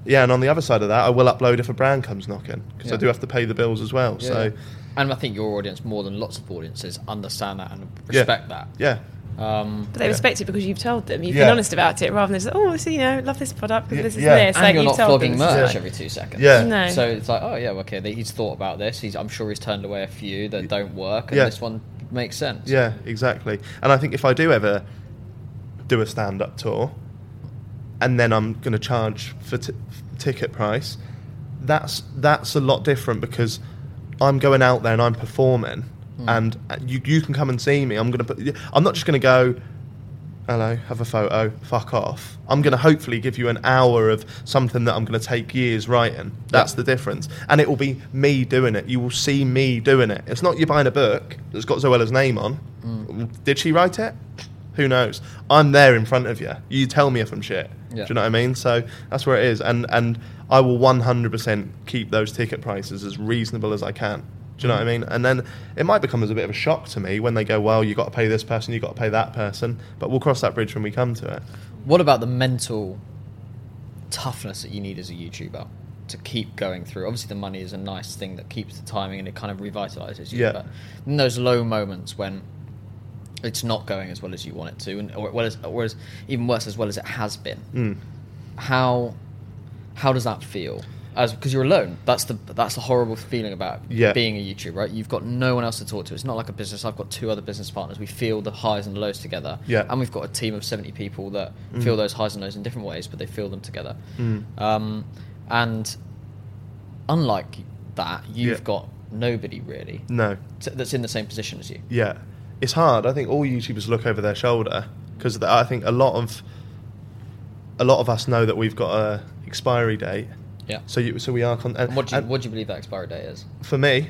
yeah, and on the other side of that, I will upload if a brand comes knocking. Because I do have to pay the bills as well. So and I think your audience, more than lots of audiences, understand that and Yeah. respect that. yeah. Um, But they Yeah. respect it because you've told them. You've Yeah. been honest about it rather than just, oh, so, you know, love this product because Yeah, this is yeah. this. and like, you're you've not told flogging them. merch it. every two seconds. Yeah. No. So it's like, oh yeah, okay, he's thought about this. He's, I'm sure he's turned away a few that don't work, and Yeah. this one makes sense. Yeah, exactly. And I think if I do ever do a stand up tour and then I'm going to charge for t- ticket price, that's that's a lot different because I'm going out there and I'm performing and uh, you you can come and see me. I'm to put I'm not just going to go hello, have a photo, fuck off. I'm going to hopefully give you an hour of something that I'm going to take years writing. That's Yeah. the difference. And it will be me doing it. You will see me doing it. It's not you buying a book that's got Zoella's name on. Did she write it? Who knows? I'm there in front of you. You tell me if I'm shit. Yeah. Do you know what I mean? So that's where it is. And, and I will 100% keep those ticket prices as reasonable as I can. Do you know what I mean? And then it might become as a bit of a shock to me when they go, well, you've got to pay this person, you've got to pay that person. But we'll cross that bridge when we come to it. What about the mental toughness that you need as a YouTuber to keep going through? Obviously, the money is a nice thing that keeps the timing and it kind of revitalizes you. Yeah. But in those low moments when it's not going as well as you want it to, and or, well as, or as even worse, as well as it has been, Mm. how how does that feel? As because you're alone, that's the that's the horrible feeling about Yeah. being a YouTuber, right? You've got no one else to talk to. It's not like a business. I've got two other business partners. We feel the highs and the lows together. Yeah. and we've got a team of seventy people that Mm. feel those highs and lows in different ways, but they feel them together. Mm. Um, and unlike that, you've Yeah. got nobody really No. t- that's in the same position as you. Yeah. it's hard. I think all YouTubers look over their shoulder because I think a lot of a lot of us know that we've got a expiry date. Yeah. So you, so we are. Con- And what do you and what do you believe that expiry date is for me,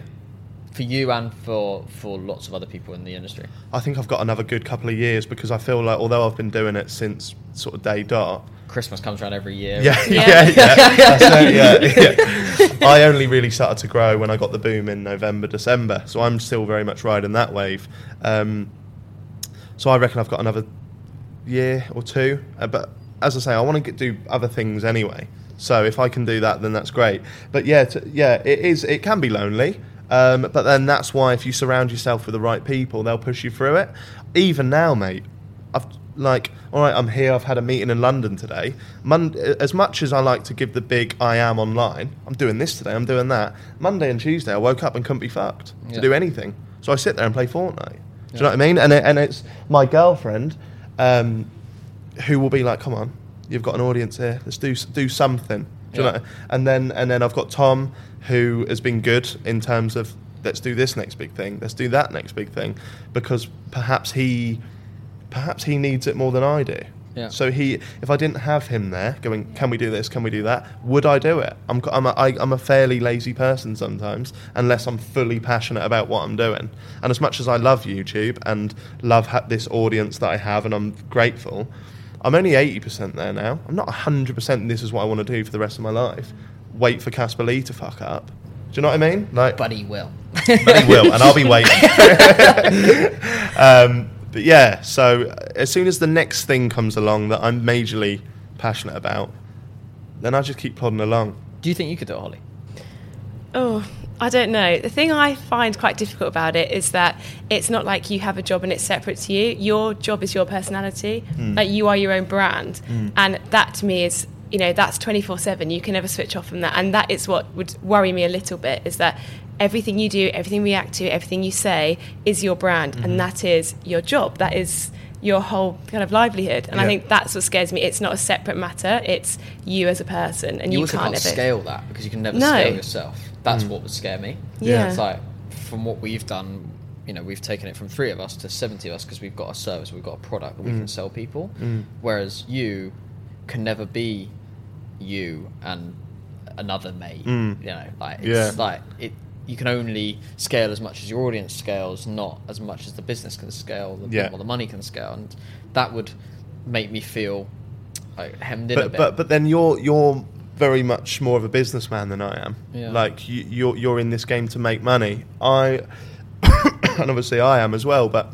for you and for for lots of other people in the industry? I think I've got another good couple of years because I feel like although I've been doing it since sort of day dot. Christmas comes around every year. Yeah, Yeah. yeah, yeah. That's it, yeah, yeah. I only really started to grow when I got the boom in November, December. So I'm still very much riding that wave. Um, so I reckon I've got another year or two. Uh, but as I say, I want to do other things anyway. So if I can do that, then that's great. But yeah, t- yeah, it is. It can be lonely. Um, but then that's why if you surround yourself with the right people, they'll push you through it. Even now, mate, I've like, all right, I'm here. I've had a meeting in London today. Mon- as much as I like to give the big I am online, I'm doing this today. I'm doing that. Monday and Tuesday, I woke up and couldn't be fucked Yeah. to do anything. So I sit there and play Fortnite. Do you Yeah. know what I mean? And it, and it's my girlfriend um, who will be like, "Come on, you've got an audience here. Let's do do something." Do you know? And then and then I've got Tom who has been good in terms of let's do this next big thing. Let's do that next big thing because perhaps he perhaps he needs it more than I do. Yeah. So he, if I didn't have him there going, can we do this? Can we do that? Would I do it? I'm, I'm, a, I, I'm a fairly lazy person sometimes, unless I'm fully passionate about what I'm doing. And as much as I love YouTube and love ha- this audience that I have, and I'm grateful, I'm only 80% there now. I'm not 100% this is what I want to do for the rest of my life. Wait for Caspar Lee to fuck up. Do you know what I mean? Like, But he will. but he will, and I'll be waiting. um, but yeah, so uh, as soon as the next thing comes along that I'm majorly passionate about, then I just keep plodding along. Do you think you could do it, Holly? Oh, I don't know. The thing I find quite difficult about it is that it's not like you have a job and it's separate to you. Your job is your personality. Hmm. Like you are your own brand. Hmm. And that to me is, you know, that's 24 7. You can never switch off from that. And that is what would worry me a little bit is that everything you do, everything you react to, everything you say is your brand. And hmm. that is your job. That is your whole kind of livelihood. And I think that's what scares me. It's not a separate matter. It's you as a person. And you you, can't can't scale that because you can never No. scale yourself. That's mm. what would scare me. Yeah. It's like from what we've done, you know, we've taken it from three of us to 70 of us because we've got a service, we've got a product that we can mm. sell people. Mm. Whereas you can never be you and another mate. You know, like it's Yeah. like it. You can only scale as much as your audience scales, not as much as the business can scale, the, Yeah. or the money can scale, and that would make me feel like hemmed in a bit. but but then you're you're very much more of a businessman than I am. Yeah. Like you, you're you're in this game to make money. I and obviously I am as well, but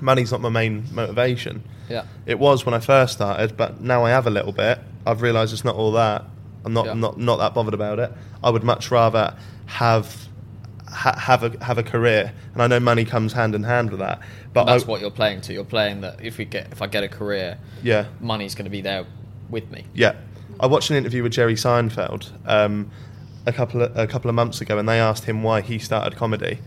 money's not my main motivation. yeah. It was when I first started, but now I have a little bit. I've realised it's not all that. I'm not Yeah. not not that bothered about it. I would much rather have ha- have a have a career, and I know money comes hand in hand with that. But that's I, what you're playing to. You're playing that if we get if I get a career, yeah money's going to be there with me. yeah. I watched an interview with Jerry Seinfeld um, a couple of, a couple of months ago, and they asked him why he started comedy,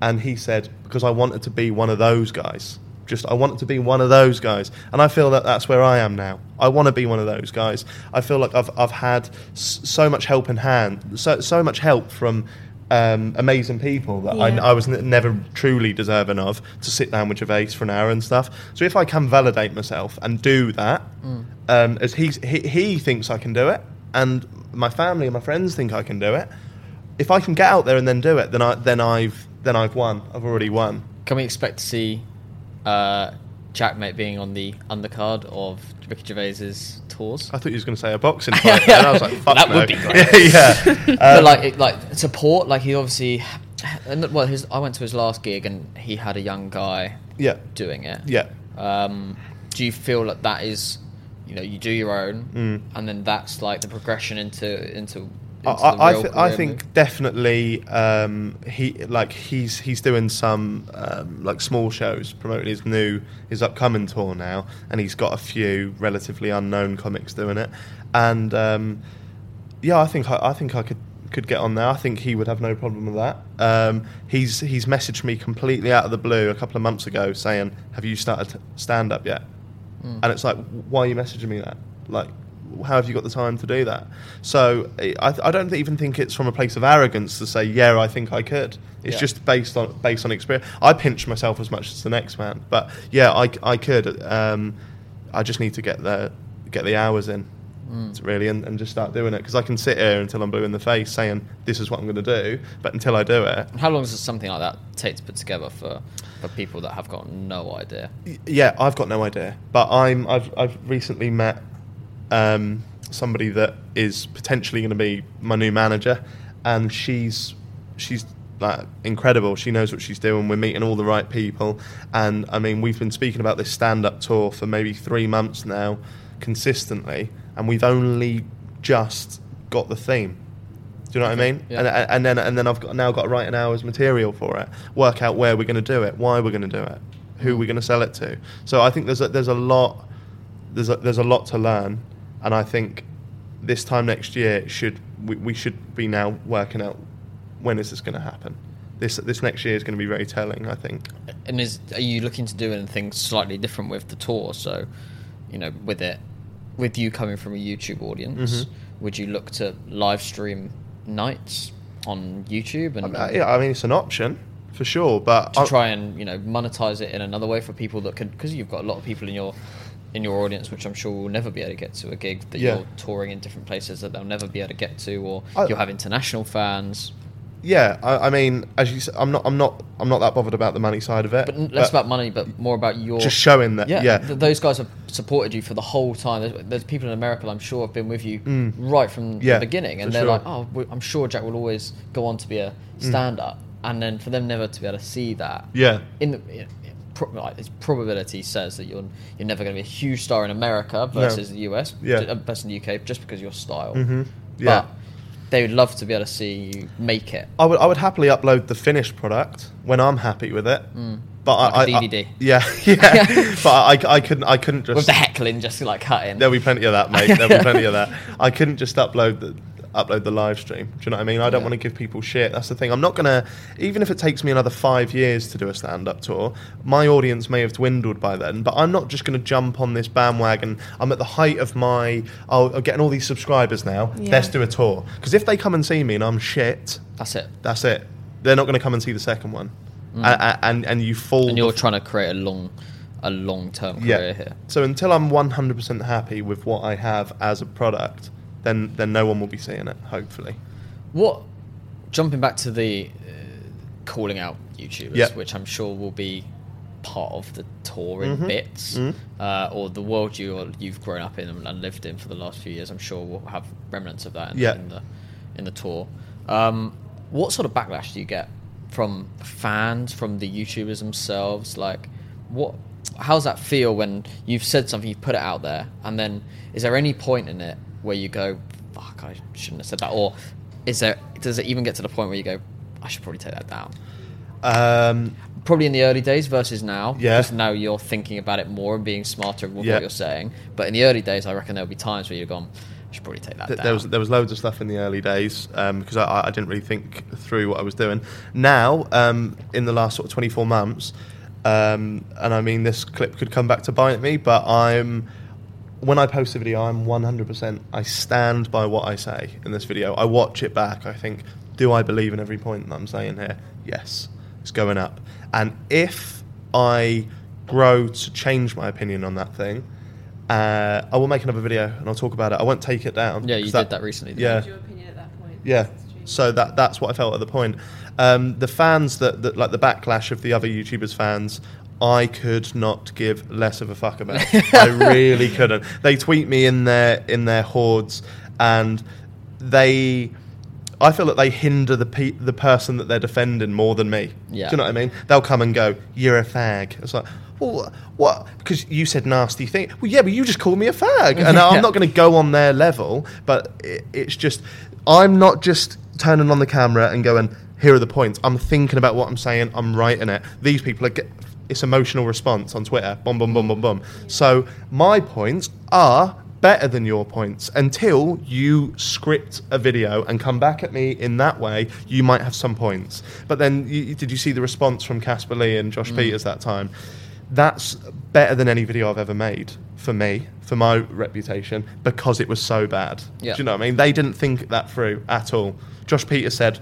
and he said because I wanted to be one of those guys. Just I wanted to be one of those guys, and I feel that that's where I am now. I want to be one of those guys. I feel like I've I've had so much help in hand, so so much help from. Um, amazing people that I, Yeah. I was n- never truly deserving of to sit down with Gervais for an hour and stuff. So if I can validate myself and do that, um, as he's, he he thinks I can do it, and my family and my friends think I can do it. If I can get out there and then do it, then I then I've then I've won. I've already won. Can we expect to see uh, JaackMaate being on the undercard of Ricky Gervais's tours? I thought you was going to say a boxing fight, and I was like, "Fuck That no." would be great. yeah, but Um, like, it, like support. Like he obviously, and well, his I went to his last gig and he had a young guy yeah, doing it. yeah. Um, do you feel that that is, you know, you do your own, Mm. and then that's like the progression into into. Into I, the I, I, th- I think definitely um, he like he's he's doing some um, like small shows promoting his new his upcoming tour now, and he's got a few relatively unknown comics doing it, and um, yeah, I think I, I think I could could get on there. I think he would have no problem with that. Um, he's he's messaged me completely out of the blue a couple of months ago saying, "Have you started stand up yet?" Mm. And it's like, why are you messaging me that? Like, how have you got the time to do that? So I, I don't even think it's from a place of arrogance to say, yeah, I think I could. It's Yeah. just based on based on experience. I pinch myself as much as the next man, but yeah, I, I could. Um, I just need to get the get the hours in, Mm. really, and, and just start doing it because I can sit here until I'm blue in the face saying this is what I'm going to do, but until I do it, How long does something like that take to put together for, for people that have got no idea? Yeah, I've got no idea, but I'm I've I've recently met um, somebody that is potentially going to be my new manager, and she's she's like incredible. She knows what she's doing. We're meeting all the right people, and I mean we've been speaking about this stand up tour for maybe three months now, consistently, and we've only just got the theme. Do you know what I mean? Yeah. And, and then and then I've got, now got to write an hour's material for it, work out where we're going to do it, why we're going to do it, who we're going to sell it to. So I think there's a, there's a lot there's a, there's a lot to learn, and I think this time next year should we, we should be now working out when is this going to happen. This this next year is going to be very telling. I think. And is are you looking to do anything slightly different with the tour? So, you know, with it, with you coming from a YouTube audience, Mm-hmm. would you look to live stream nights on YouTube I mean, yeah, I mean it's an option for sure, but to I- try and you know monetize it in another way for people that could because you've got a lot of people in your in your audience which I'm sure will never be able to get to a gig that Yeah. you're touring in different places that they'll never be able to get to or I- you'll have international fans yeah, I, I mean, as you said, I'm not I'm not I'm not that bothered about the money side of it. but n- less about money but more about your just showing that. yeah, Yeah, th- those guys have supported you for the whole time. There's, there's people in America, I'm sure, have been with you Mm. right from Yeah, the beginning, and they're sure. like, "Oh, I'm sure Jack will always go on to be a stand-up." And then for them never to be able to see that, yeah, in the you know, pro- like, its probability says that you're you're never going to be a huge star in America versus the US, Yeah. uh, versus the UK, just because of your style. Mhm. Yeah. But they would love to be able to see you make it. I would I would happily upload the finished product when I'm happy with it. But Like I, DVD. I yeah yeah. but I, I couldn't I couldn't just With the heckling just like cutting. There'll be plenty of that, mate. There'll be plenty of that. I couldn't just upload the upload the live stream. Do you know what I mean? I don't Yeah. want to give people shit. That's the thing. I'm not gonna even if it takes me another five years to do a stand up tour, my audience may have dwindled by then, but I'm not just gonna jump on this bandwagon. I'm at the height of my oh I'm getting all these subscribers now. Yeah. Let's do a tour. Because if they come and see me and I'm shit, That's it. that's it. They're not gonna come and see the second one. Mm. And, and and you fall And you're trying to create a long, a long-term career yeah. here. So until I'm 100% happy with what I have as a product, then then no one will be seeing it. Hopefully. What? Jumping back to the uh, calling out YouTubers, Yeah. which I'm sure will be part of the tour in Mhm. bits, Mhm. uh, or the world you you've grown up in and, lived in for the last few years. I'm sure we'll have remnants of that in, Yeah. in the in the tour. Um, what sort of backlash do you get from fans, from the YouTubers themselves? Like, what? How does that feel when you've said something, you've put it out there, and then is there any point in it where you go, "Fuck, I shouldn't have said that," or is there? Does it even get to the point where you go, "I should probably take that down"? Um, Probably in the early days versus now. Yeah. Because now you're thinking about it more and being smarter with Yeah. what you're saying. But in the early days, I reckon there'll be times where you've gone, I should probably take that th- down. there was there was loads of stuff in the early days because I, I didn't really think through what I was doing. Now, um, in the last sort of 24 months, um, and I mean this clip could come back to bite me, but I'm when I post a video, I'm 100%. I stand by what I say in this video. I watch it back. I think, do I believe in every point that I'm saying here? Yes, it's going up. And if I grow to change my opinion on that thing, uh, I will make another video and I'll talk about it. I won't take it down. yeah, you 'cause did that recently. didn't Yeah. Your opinion at that point? Yeah. So that that's what I felt at the point. Um, the fans that, that like the backlash of the other YouTubers fans, I could not give less of a fuck about. I really couldn't. They tweet me in their in their hordes, and they. I feel that they hinder the pe- the person that they're defending more than me. Yeah. Do you know what I mean? They'll come and go, "You're a fag." It's like, well, what? Because you said nasty thing. Well, yeah, but you just called me a fag, and Yeah. I'm not going to go on their level. But it, it's just, I'm not just turning on the camera and going, "Here are the points." I'm thinking about what I'm saying. I'm writing it. These people are. Get, it's emotional response on Twitter. Boom, boom, boom, boom, boom. So my points are better than your points until you script a video and come back at me in that way you might have some points but then you, did you see the response from Caspar Lee and Josh mm. Pieters that time that's better than any video I've ever made for me, for my reputation, because it was so bad. Yeah. Do you know what I mean? They didn't think that through at all. Josh Pieters said,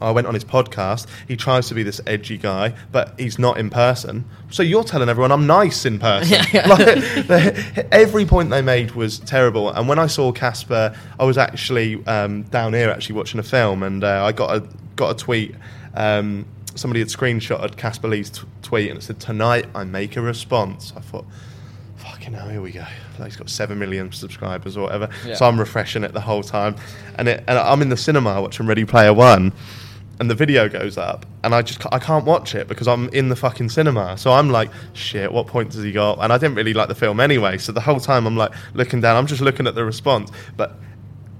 I went on his podcast. He tries to be this edgy guy, but he's not in person. So you're telling everyone I'm nice in person. like, the- every point they made was terrible. And when I saw Caspar, I was actually um, down here actually watching a film, and uh, I got a got a tweet. Um, somebody had screenshotted Caspar Lee's t- tweet, and it said, "Tonight I make a response." I thought. Fucking hell, here we go. Like he's got seven million subscribers or whatever. Yeah. So I'm refreshing it the whole time, and it, and I'm in the cinema watching Ready Player One, and the video goes up, and I just I can't watch it because I'm in the fucking cinema. So I'm like, shit, what point does he got? And I didn't really like the film anyway. So the whole time I'm like looking down, I'm just looking at the response, but.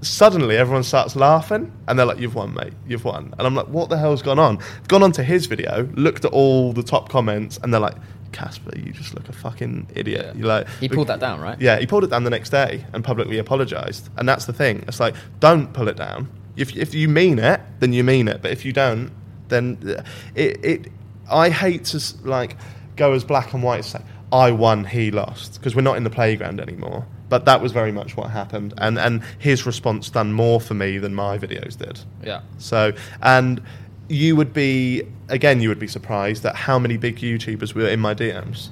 Suddenly, everyone starts laughing, and they're like, "You've won, mate. You've won." And I'm like, "What the hell's gone on?" I've gone onto his video, looked at all the top comments, and they're like, "Caspar, you just look a fucking idiot." Yeah. You're like, He pulled that down, right? yeah, he pulled it down the next day and publicly apologised. And that's the thing. It's like, don't pull it down. If, if you mean it, then you mean it. But if you don't, then uh, it. it I hate to like go as black and white as say I won, he lost, because we're not in the playground anymore. But that was very much what happened, and and his response done more for me than my videos did. Yeah. So, and you would be again, you would be surprised at how many big YouTubers were in my DMs.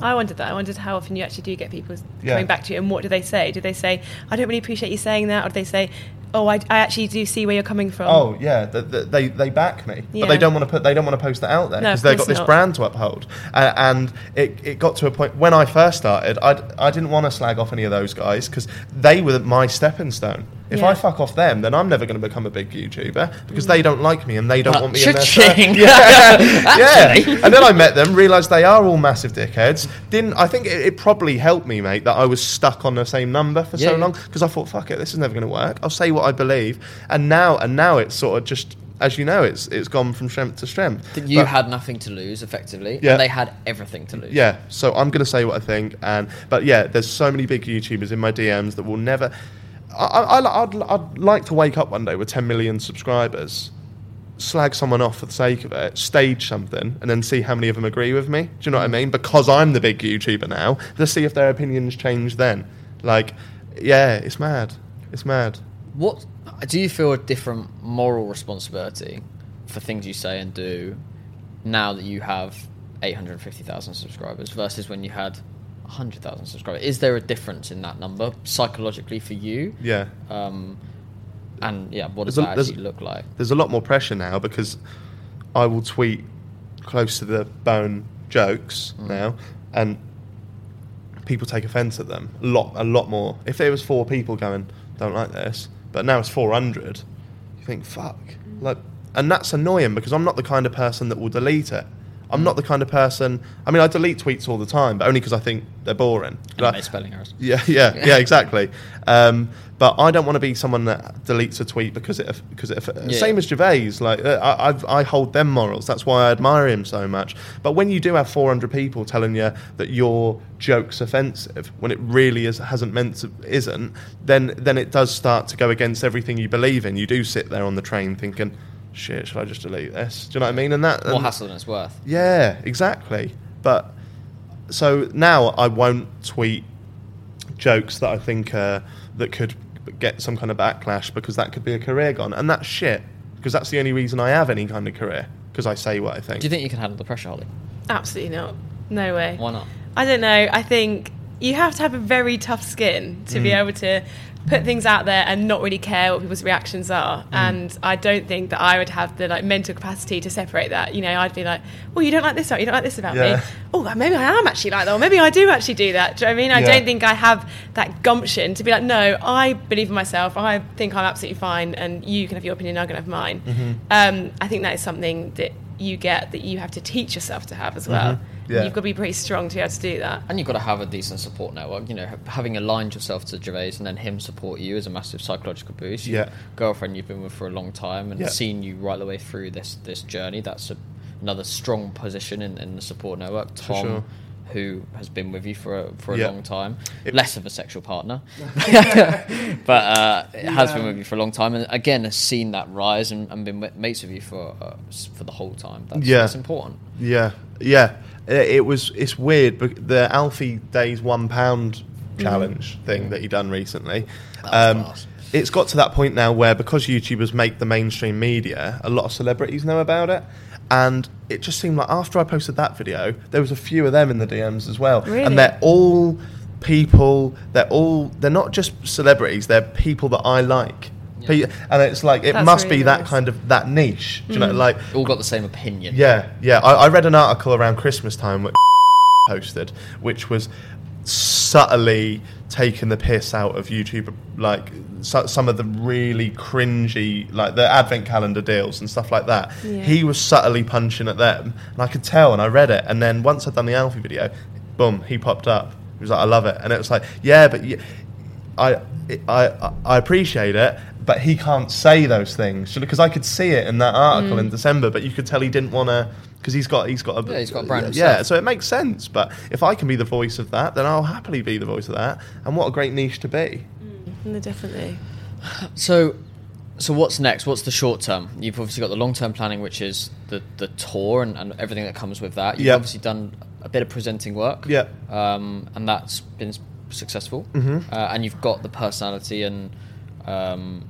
I wondered that. I wondered how often you actually do get people Yeah. coming back to you, and what do they say? Do they say, "I don't really appreciate you saying that," or do they say, "Oh, I, I actually do see where you're coming from"? Oh yeah, th th they they back me, but they don't want to put they don't want to post that out there because of they've got this not. brand to uphold. Uh, and it, it got to a point when I first started, I I didn't want to slag off any of those guys because they were my stepping stone. If Yeah. I fuck off them, then I'm never going to become a big YouTuber because they don't like me and they don't Uh, want me in their cha-ching. circle. Yeah, Actually. yeah. And then I met them, realised they are all massive dickheads. Didn't I think it, it probably helped me, mate, that I was stuck on the same number for Yeah, so long because I thought, fuck it, this is never going to work. I'll say what I believe, and now and now it's sort of just as you know, it's it's gone from strength to strength. That you But- had nothing to lose, effectively, Yeah. and they had everything to lose. yeah, so I'm going to say what I think, and but yeah, there's so many big YouTubers in my DMs that will never. I, I, I'd, I'd like to wake up one day with 10 million subscribers, slag someone off for the sake of it, stage something, and then see how many of them agree with me. Do you know what I mean? Because I'm the big YouTuber now, let's see if their opinions change then. Like, yeah, it's mad. It's mad. What do you feel a different moral responsibility for things you say and do now that you have 850,000 subscribers versus when you had 100,000 subscribers? Is there a difference in that number psychologically for you? Yeah. Um, and yeah, what does There's a- that there's- actually look like? there's a lot more pressure now because I will tweet close to the bone jokes Mm. now, and people take offence at them a lot, a lot more. If there was four people going, "Don't like this," but now it's four hundred, you think, "Fuck," like, and that's annoying because I'm not the kind of person that will delete it. I'm not the kind of person. I mean, I delete tweets all the time, but only because I think they're boring. And spelling errors. yeah, yeah, yeah, exactly. Um, but I don't want to be someone that deletes a tweet because it because it Yeah. same as Gervais. Like uh, I, I've, I hold them morals. That's why I admire him so much. But when you do have 400 people telling you that your joke's offensive when it really is hasn't meant to isn't, then then it does start to go against everything you believe in. You do sit there on the train thinking, "Shit, should I just delete this?" Do you know what I mean? And that More and- hassle than it's worth. yeah, exactly. But so now I won't tweet jokes that I think uh, that could get some kind of backlash because that could be a career gone, and that's shit. Because that's the only reason I have any kind of career because I say what I think. Do you think you can handle the pressure, Holly? Absolutely not. No way. Why not? I don't know. I think you have to have a very tough skin to be Mm. able to put things out there and not really care what people's reactions are. Mm. And I don't think that I would have the like mental capacity to separate that. You know, I'd be like, "Well, you don't like this about you don't like this about Yeah. me. Oh, maybe I am actually like that, or maybe I do actually do that." Do you know what I mean? I Yeah. don't think I have that gumption to be like, "No, I believe in myself. I think I'm absolutely fine, and you can have your opinion. I'm going to have mine." Mm-hmm. Um, I think that is something that you get that you have to teach yourself to have as well. Mhm. Yeah. You've got to be pretty strong to be able to do that. And you've got to have a decent support network. You know, having aligned yourself to Gervais and then him support you is a massive psychological boost. Your Yeah. girlfriend you've been with for a long time and Yeah. seen you right the way through this this journey. That's a, another strong position in, in the support network. For Tom, sure. Who has been with you for a, for a Yeah. long time, It- less of a sexual partner, but uh, it has been with you for a long time, and again has seen that rise and, and been mates with you for uh, for the whole time. That's, Yeah. that's important. Yeah, yeah, it, it was it's weird. But the Alfie Deyes one pound challenge thing that he done recently. Um, it's got to that point now where because YouTubers make the mainstream media, a lot of celebrities know about it. And it just seemed like after I posted that video, there was a few of them in the DMs as well. Really? And they're all people, they're all, they're not just celebrities, they're people that I like. Pe- And it's like, it That's must really be that kind of, that niche. Do you know, mm. like, All got the same opinion. yeah, yeah. I, I read an article around Christmas time which posted, which was subtly taking the piss out of YouTube, like so, some of the really cringy, like the advent calendar deals and stuff like that. Yeah. He was subtly punching at them, and I could tell. And I read it, and then once I'd done the Alfie video, boom, he popped up. He was like, "I love it," and it was like, "Yeah, but." y I, I, I appreciate it, but he can't say those things because I could see it in that article mm. in December. But you could tell he didn't want to because he's got he's got a Yeah, he's got a brand yeah. himself. So it makes sense. But if I can be the voice of that, then I'll happily be the voice of that. And what a great niche to be. No, definitely. So, so what's next? What's the short term? You've obviously got the long term planning, which is the the tour and, and everything that comes with that. You've Yep. obviously done a bit of presenting work. Yep. Um, and that's been s- successful. Mhm. Uh, and you've got the personality and um,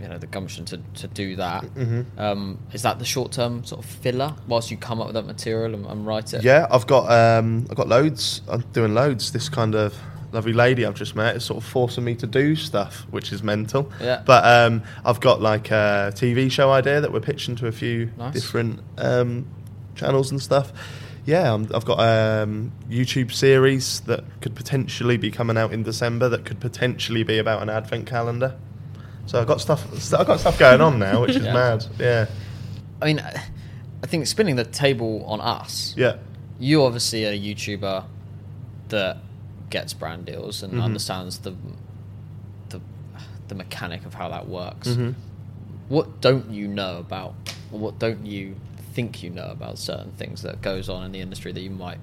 you know the gumption to, to do that. Mhm. Um, is that the short term sort of filler whilst you come up with that material and, and write it? Yeah, I've got um, I've got loads. I'm doing loads. This kind of lovely lady I've just met is sort of forcing me to do stuff, which is mental. Yeah. But um, I've got like a TV show idea that we're pitching to a few Nice. different um, channels and stuff. Yeah, i I've got a um, YouTube series that could potentially be coming out in December. That could potentially be about an advent calendar. So I've got stuff. I've got stuff going on now, which is Yeah. mad. Yeah, I mean, I think spinning the table on us. yeah, you obviously are a YouTuber that gets brand deals and Mhm. understands the the the mechanic of how that works. Mhm. What don't you know about, or what don't you think you know about certain things that goes on in the industry that you might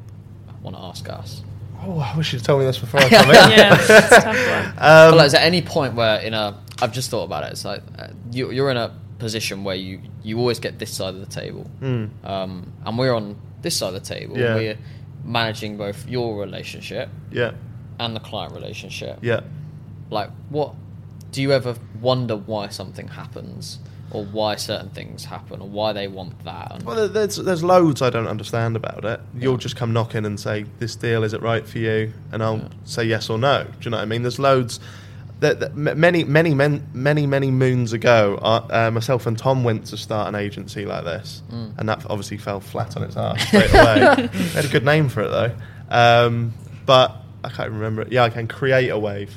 want to ask us? Oh, I wish you'd told me this before I come in. Yeah, it's a tough one. Um, but like, is there any point where in a I've just thought about it. It's like uh, you, you're in a position where you you always get this side of the table, Mm. um, and we're on this side of the table. Yeah. We're managing both your relationship Yeah, and the client relationship. yeah. Like, what do you ever wonder why something happens, or why certain things happen, or why they want that? And, Well, there's there's loads I don't understand about it. You'll just come knocking and say, "This deal is it right for you?" and I'll Yeah. say yes or no. Do you know what I mean? There's loads. That, that many many men, many many moons ago, uh, uh, myself and Tom went to start an agency like this, Mm. and that obviously fell flat on its ass straight away. we had a good name for it though, um, but I can't remember it. Yeah, I can create a wave.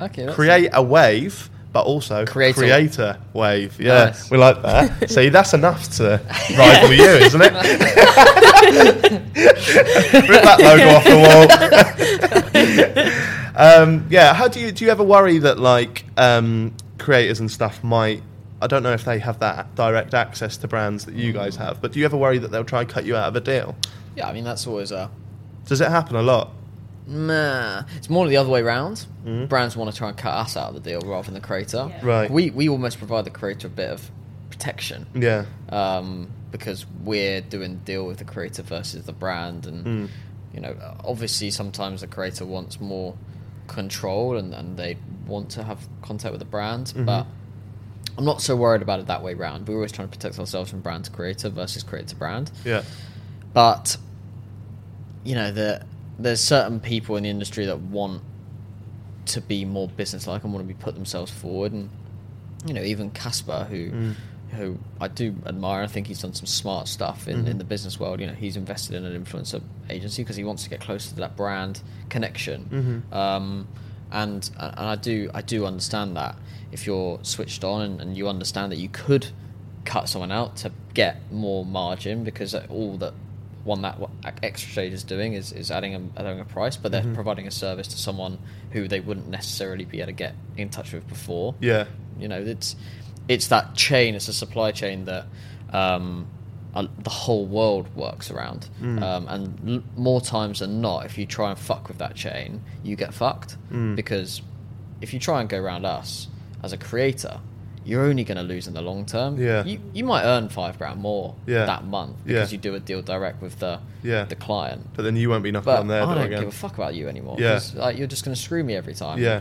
okay, create a wave, but also Create a- wave. Yeah, Nice. we like that. See, that's enough to rival you, isn't it? Rip that logo off the wall. Um, yeah, how do you do? You ever worry that like um, creators and stuff might? I don't know if they have that direct access to brands that you guys have, but do you ever worry that they'll try and cut you out of a deal? Yeah, I mean that's always a. Does it happen a lot? Nah, it's more the other way round. Mhm. Brands want to try and cut us out of the deal rather than the creator. Yeah. Right. We we almost provide the creator a bit of protection. Yeah. um, because we're doing the deal with the creator versus the brand, and Mm. you know, obviously sometimes the creator wants more control and, and they want to have contact with the brand, Mhm. but I'm not so worried about it that way round. We're always trying to protect ourselves from brand to creator versus creator to brand, Yeah. but you know, the, there's certain people in the industry that want to be more business-like and want to be put themselves forward, and you know, even Caspar, who Mm. Who I do admire. I think he's done some smart stuff in, Mhm. in the business world. You know, he's invested in an influencer agency because he wants to get closer to that brand connection. Mhm. Um, and and I do I do understand that if you're switched on and, and you understand that you could cut someone out to get more margin because all that one that extra shade is doing is, is adding a, adding a price, but they're Mhm. providing a service to someone who they wouldn't necessarily be able to get in touch with before. Yeah. You know, it's it's that chain, it's a supply chain that um, uh, the whole world works around. Mm. Um, and l- more times than not, if you try and fuck with that chain, you get fucked. Mm. Because if you try and go around us as a creator, you're only going to lose in the long term. Yeah. You, you might earn five grand more Yeah. that month because Yeah. you do a deal direct with the Yeah. the client. But then you won't be knocking But on their I don't again. give a fuck about you anymore. Yeah. Like, you're just going to screw me every time. Yeah.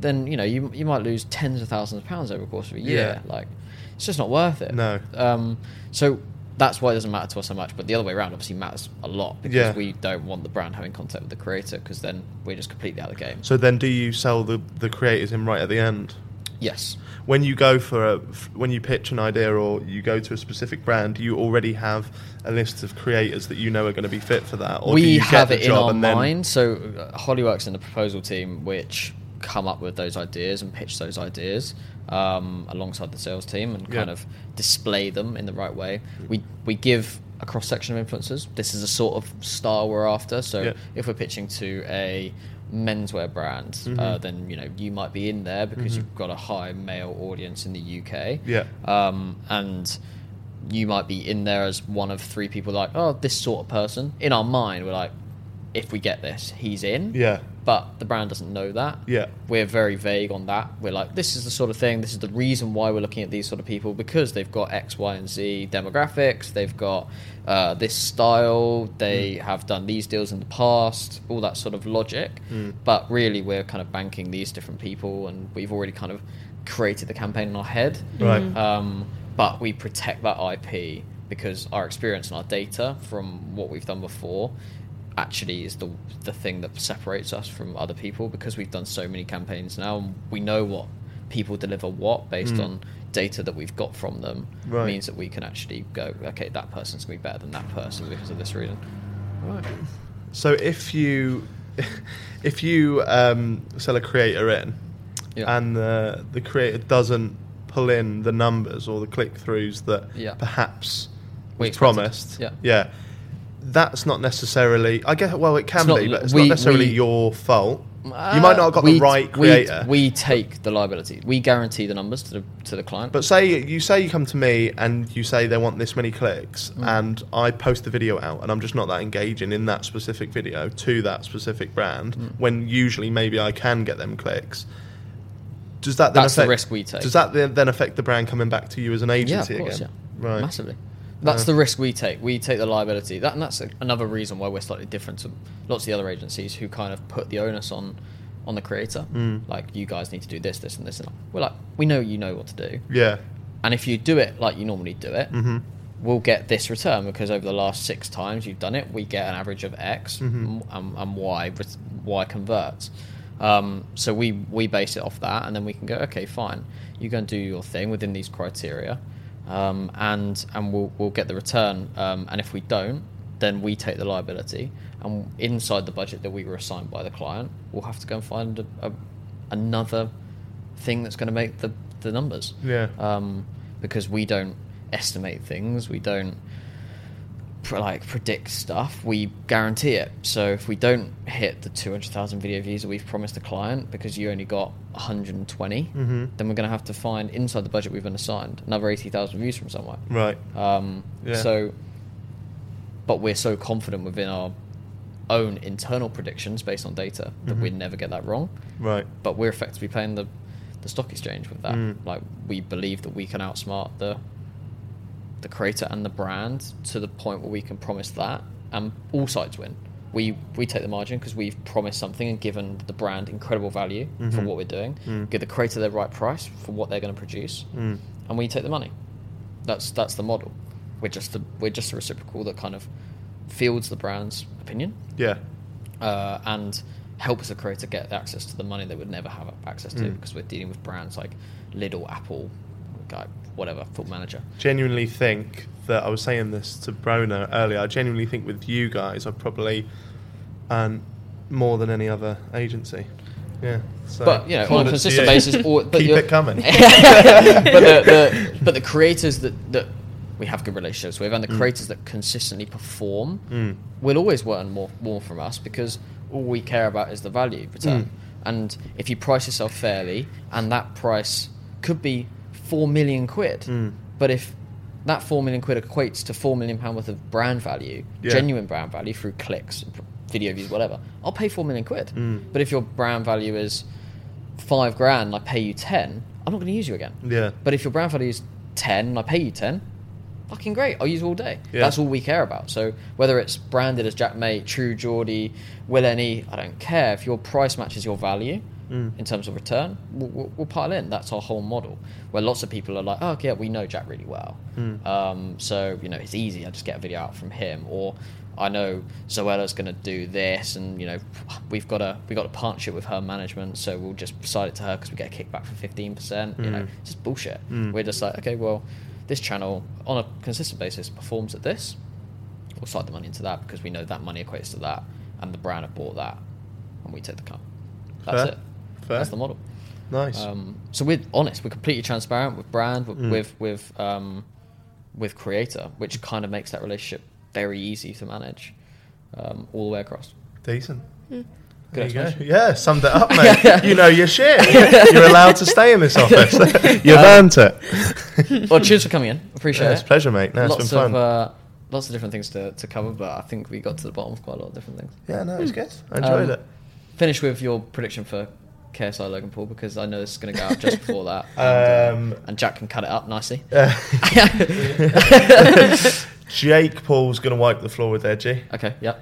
Then you know you you might lose tens of thousands of pounds over the course of a year. Yeah. Like it's just not worth it. No. Um. So that's why it doesn't matter to us so much. But the other way around obviously matters a lot because Yeah. we don't want the brand having contact with the creator because then we're just completely out of the game. So then, do you sell the the creators in right at the end? Yes. When you go for a when you pitch an idea or you go to a specific brand, you already have a list of creators that you know are going to be fit for that, or we have it in our and then- mind. So uh, Holly works in the proposal team, which come up with those ideas and pitch those ideas um, alongside the sales team and kind Yeah. of display them in the right way. We we give a cross section of influencers. This is a sort of style we're after. So Yeah. if we're pitching to a menswear brand, uh, Mhm. then you know you might be in there because Mhm. you've got a high male audience in the UK. Yeah. Um, and you might be in there as one of three people like, oh, this sort of person. In our mind, we're like, if we get this, he's in. Yeah. But the brand doesn't know that. Yeah. We're very vague on that. We're like, this is the sort of thing, this is the reason why we're looking at these sort of people because they've got X, Y, and Z demographics, they've got uh, this style, they Mm. have done these deals in the past, all that sort of logic. Mm. But really, we're kind of banking these different people and we've already kind of created the campaign in our head. Right. Mm. Um, but we protect that IP because our experience and our data from what we've done before actually is the the thing that separates us from other people because we've done so many campaigns now and we know what people deliver what based Mm. on data that we've got from them Right. means that we can actually go okay that person's going to be better than that person because of this reason Right. So if you if you um, sell a creator in, Yeah. and the the creator doesn't pull in the numbers or the click throughs that Yeah. perhaps We was promised, Yeah. yeah, that's not necessarily. I guess well, it can not- be, but it's we- not necessarily we- your fault. Uh, you might not have got we- the right creator. we, take the liability we guarantee the numbers to the to the client But say you say you come to me and you say they want this many clicks, Mm. and I post the video out, and I'm just not that engaging in that specific video to that specific brand. Mm. When usually maybe I can get them clicks. Does that then That's the affect, risk we take. Does that then affect the brand coming back to you as an agency Yeah, course, again? yeah. Right. Massively. That's the risk we take. We take the liability. That, and that's a, another reason why we're slightly different to lots of the other agencies who kind of put the onus on on the creator. Mm. Like, you guys need to do this, this, and this. And we're like, we know you know what to do. Yeah. And if you do it like you normally do it, hmm we'll get this return because over the last six times you've done it, we get an average of X Mhm. and, and Y, Y converts. Um, so we, we base it off that, and then we can go, okay, fine, you go and do your thing within these criteria, um, and and we'll we'll get the return. Um, and if we don't, then we take the liability, and inside the budget that we were assigned by the client, we'll have to go and find a, a, another thing that's going to make the the numbers Yeah. um, because we don't estimate things. We don't like predict stuff. We guarantee it. So if we don't hit the 200,000 video views that we've promised the client because you only got 120, Mhm. then we're going to have to find inside the budget we've been assigned another 80,000 views from somewhere. Right. Um, Yeah. So, but we're so confident within our own internal predictions based on data that Mhm. we'd never get that wrong Right. but we're effectively playing the the stock exchange with that. Mm. Like we believe that we can outsmart the the creator and the brand to the point where we can promise that, and all sides win. We we take the margin because we've promised something and given the brand incredible value for Mhm. what we're doing. Mm. Give the creator their right price for what they're going to produce, Mm. and we take the money. That's that's the model. We're just the we're just a reciprocal that kind of fields the brand's opinion Yeah. uh, and helps the creator get access to the money they would never have access to Mm. because we're dealing with brands like Lidl, Apple, like whatever, Football Manager. genuinely think that I was saying this to Brona earlier. I genuinely think with you guys, I probably earn more than any other agency. Yeah. So but you know, on a consistent basis, or, but keep it coming. but the, the but the creators that that we have good relationships with and the Mm. creators that consistently perform Mm. will always earn more more from us because all we care about is the value return. Mm. And if you price yourself fairly, and that price could be four million quid, Mm. but if that four million quid equates to four million pound worth of brand value, Yeah. genuine brand value through clicks, video views, whatever, I'll pay four million quid. Mm. But if your brand value is five grand, and I pay you ten, I'm not going to use you again. Yeah. But if your brand value is 10 and I pay you 10, fucking great. I'll use all day. Yeah. That's all we care about. So whether it's branded as JaackMaate, True Geordie, WillNE, I don't care. If your price matches your value Mm. in terms of return, we'll, we'll, we'll pile in. That's our whole model. Where lots of people are like, oh, yeah, we know Jack really well. Mm. Um, so, you know, it's easy. I just get a video out from him. Or I know Zoella's going to do this, and you know we've got a we got a partnership with her management, so we'll just side it to her because we get a kickback for fifteen percent. You know, it's just bullshit. We're just like, okay, well, this channel on a consistent basis performs at this. We'll side the money into that because we know that money equates to that, and the brand have bought that, and we take the cut. That's Fair. it. Fair. That's the model. Nice. Um, so we're honest. We're completely transparent with brand, with Mm. with with, um, with creator, which kind of makes that relationship very easy to manage um, all the way across. Decent. Good There you go. Yeah, summed it up, mate. you know your shit. You're allowed to stay in this office. You've earned it. well, cheers for coming in. Appreciate Yeah, it. it's a pleasure, mate. No, it's lots been fun. of uh, lots of different things to, to cover, but I think we got to the bottom of quite a lot of different things. yeah, no, it's good. I enjoyed Um, it. Finish with your prediction for KSI Logan Paul because I know this is going to go out just before that, and, uh, Um, and Jack can cut it up nicely. Jake Paul's going to wipe the floor with Deji, okay, yeah.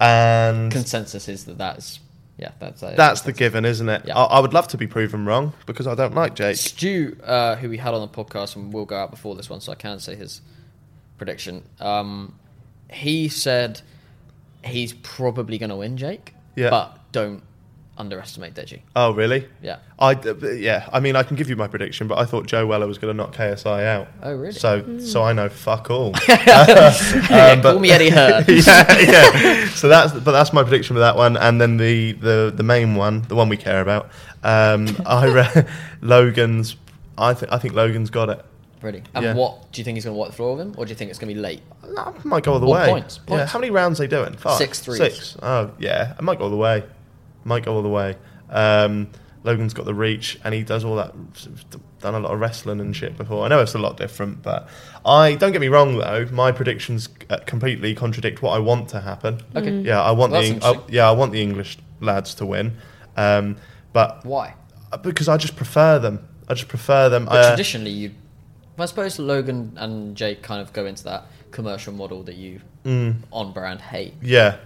and Consensus is that that's yeah, that's uh, that's the given, isn't it? Yeah. I, I would love to be proven wrong because I don't like Jake. Stu, uh, who we had on the podcast and will go out before this one, so I can say his prediction. Um, he said he's probably going to win Jake, Yeah. but don't underestimate Deji. Oh, really? Yeah. I yeah. I mean, I can give you my prediction, but I thought Joe Weller was going to knock KSI out. Oh, really? So, so I know fuck all. Yeah, call me Eddie Hearn. yeah, yeah. So that's but that's my prediction for that one, and then the the the main one, the one we care about. Um, I re- Logan's. I think I think Logan's got it. Really? And Yeah. what do you think he's going to wipe the floor with him, or do you think it's going to be late? I might go all the way. points, Yeah. How many rounds are they doing? Five. Six threes. Six. Oh yeah. I might go all the way. Might go all the way. Um, Logan's got the reach, and he does all that. Done a lot of wrestling and shit before. I know it's a lot different, but I don't get me wrong though. My predictions uh, completely contradict what I want to happen. Okay. Mm. Yeah, I want Well, the that's I, yeah I want the English lads to win, um, but Why? because I just prefer them. I just prefer them. But Uh, traditionally, you. I suppose Logan and Jake kind of go into that commercial model that you Mm. on brand hate. Yeah.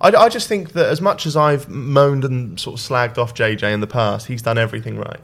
I, I just think that as much as I've moaned and sort of slagged off JJ in the past, he's done everything right.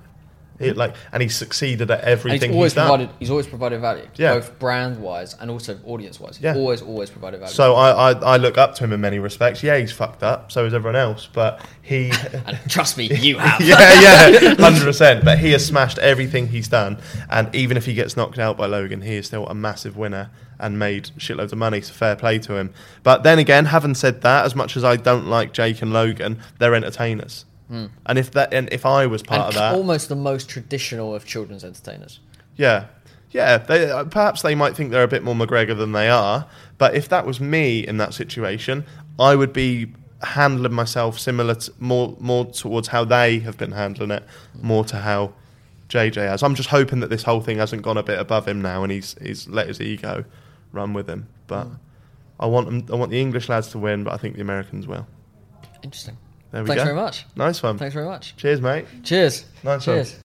Like, and he's succeeded at everything he's always he's done. provided. He's always provided value, Yeah. both brand wise and also audience wise. He's Yeah. always, always provided value. So I, I, I look up to him in many respects. Yeah, he's fucked up. So is everyone else. But he, and trust me, you have. yeah, yeah, hundred percent. But he has smashed everything he's done. And even if he gets knocked out by Logan, he is still a massive winner and made shitloads of money. So fair play to him. But then again, having said that, as much as I don't like Jake and Logan, they're entertainers. And if that, and if I was part and of that, almost the most traditional of children's entertainers. Yeah, yeah. They, uh, perhaps they might think they're a bit more McGregor than they are. But if that was me in that situation, I would be handling myself similar, to, more more towards how they have been handling it, more to how JJ has. I'm just hoping that this whole thing hasn't gone a bit above him now, and he's he's let his ego run with him. But I want them, I want the English lads to win, but I think the Americans will. Interesting. There we Thanks go. very much. Nice one. Thanks very much. Cheers, mate. Cheers. Nice one. Cheers.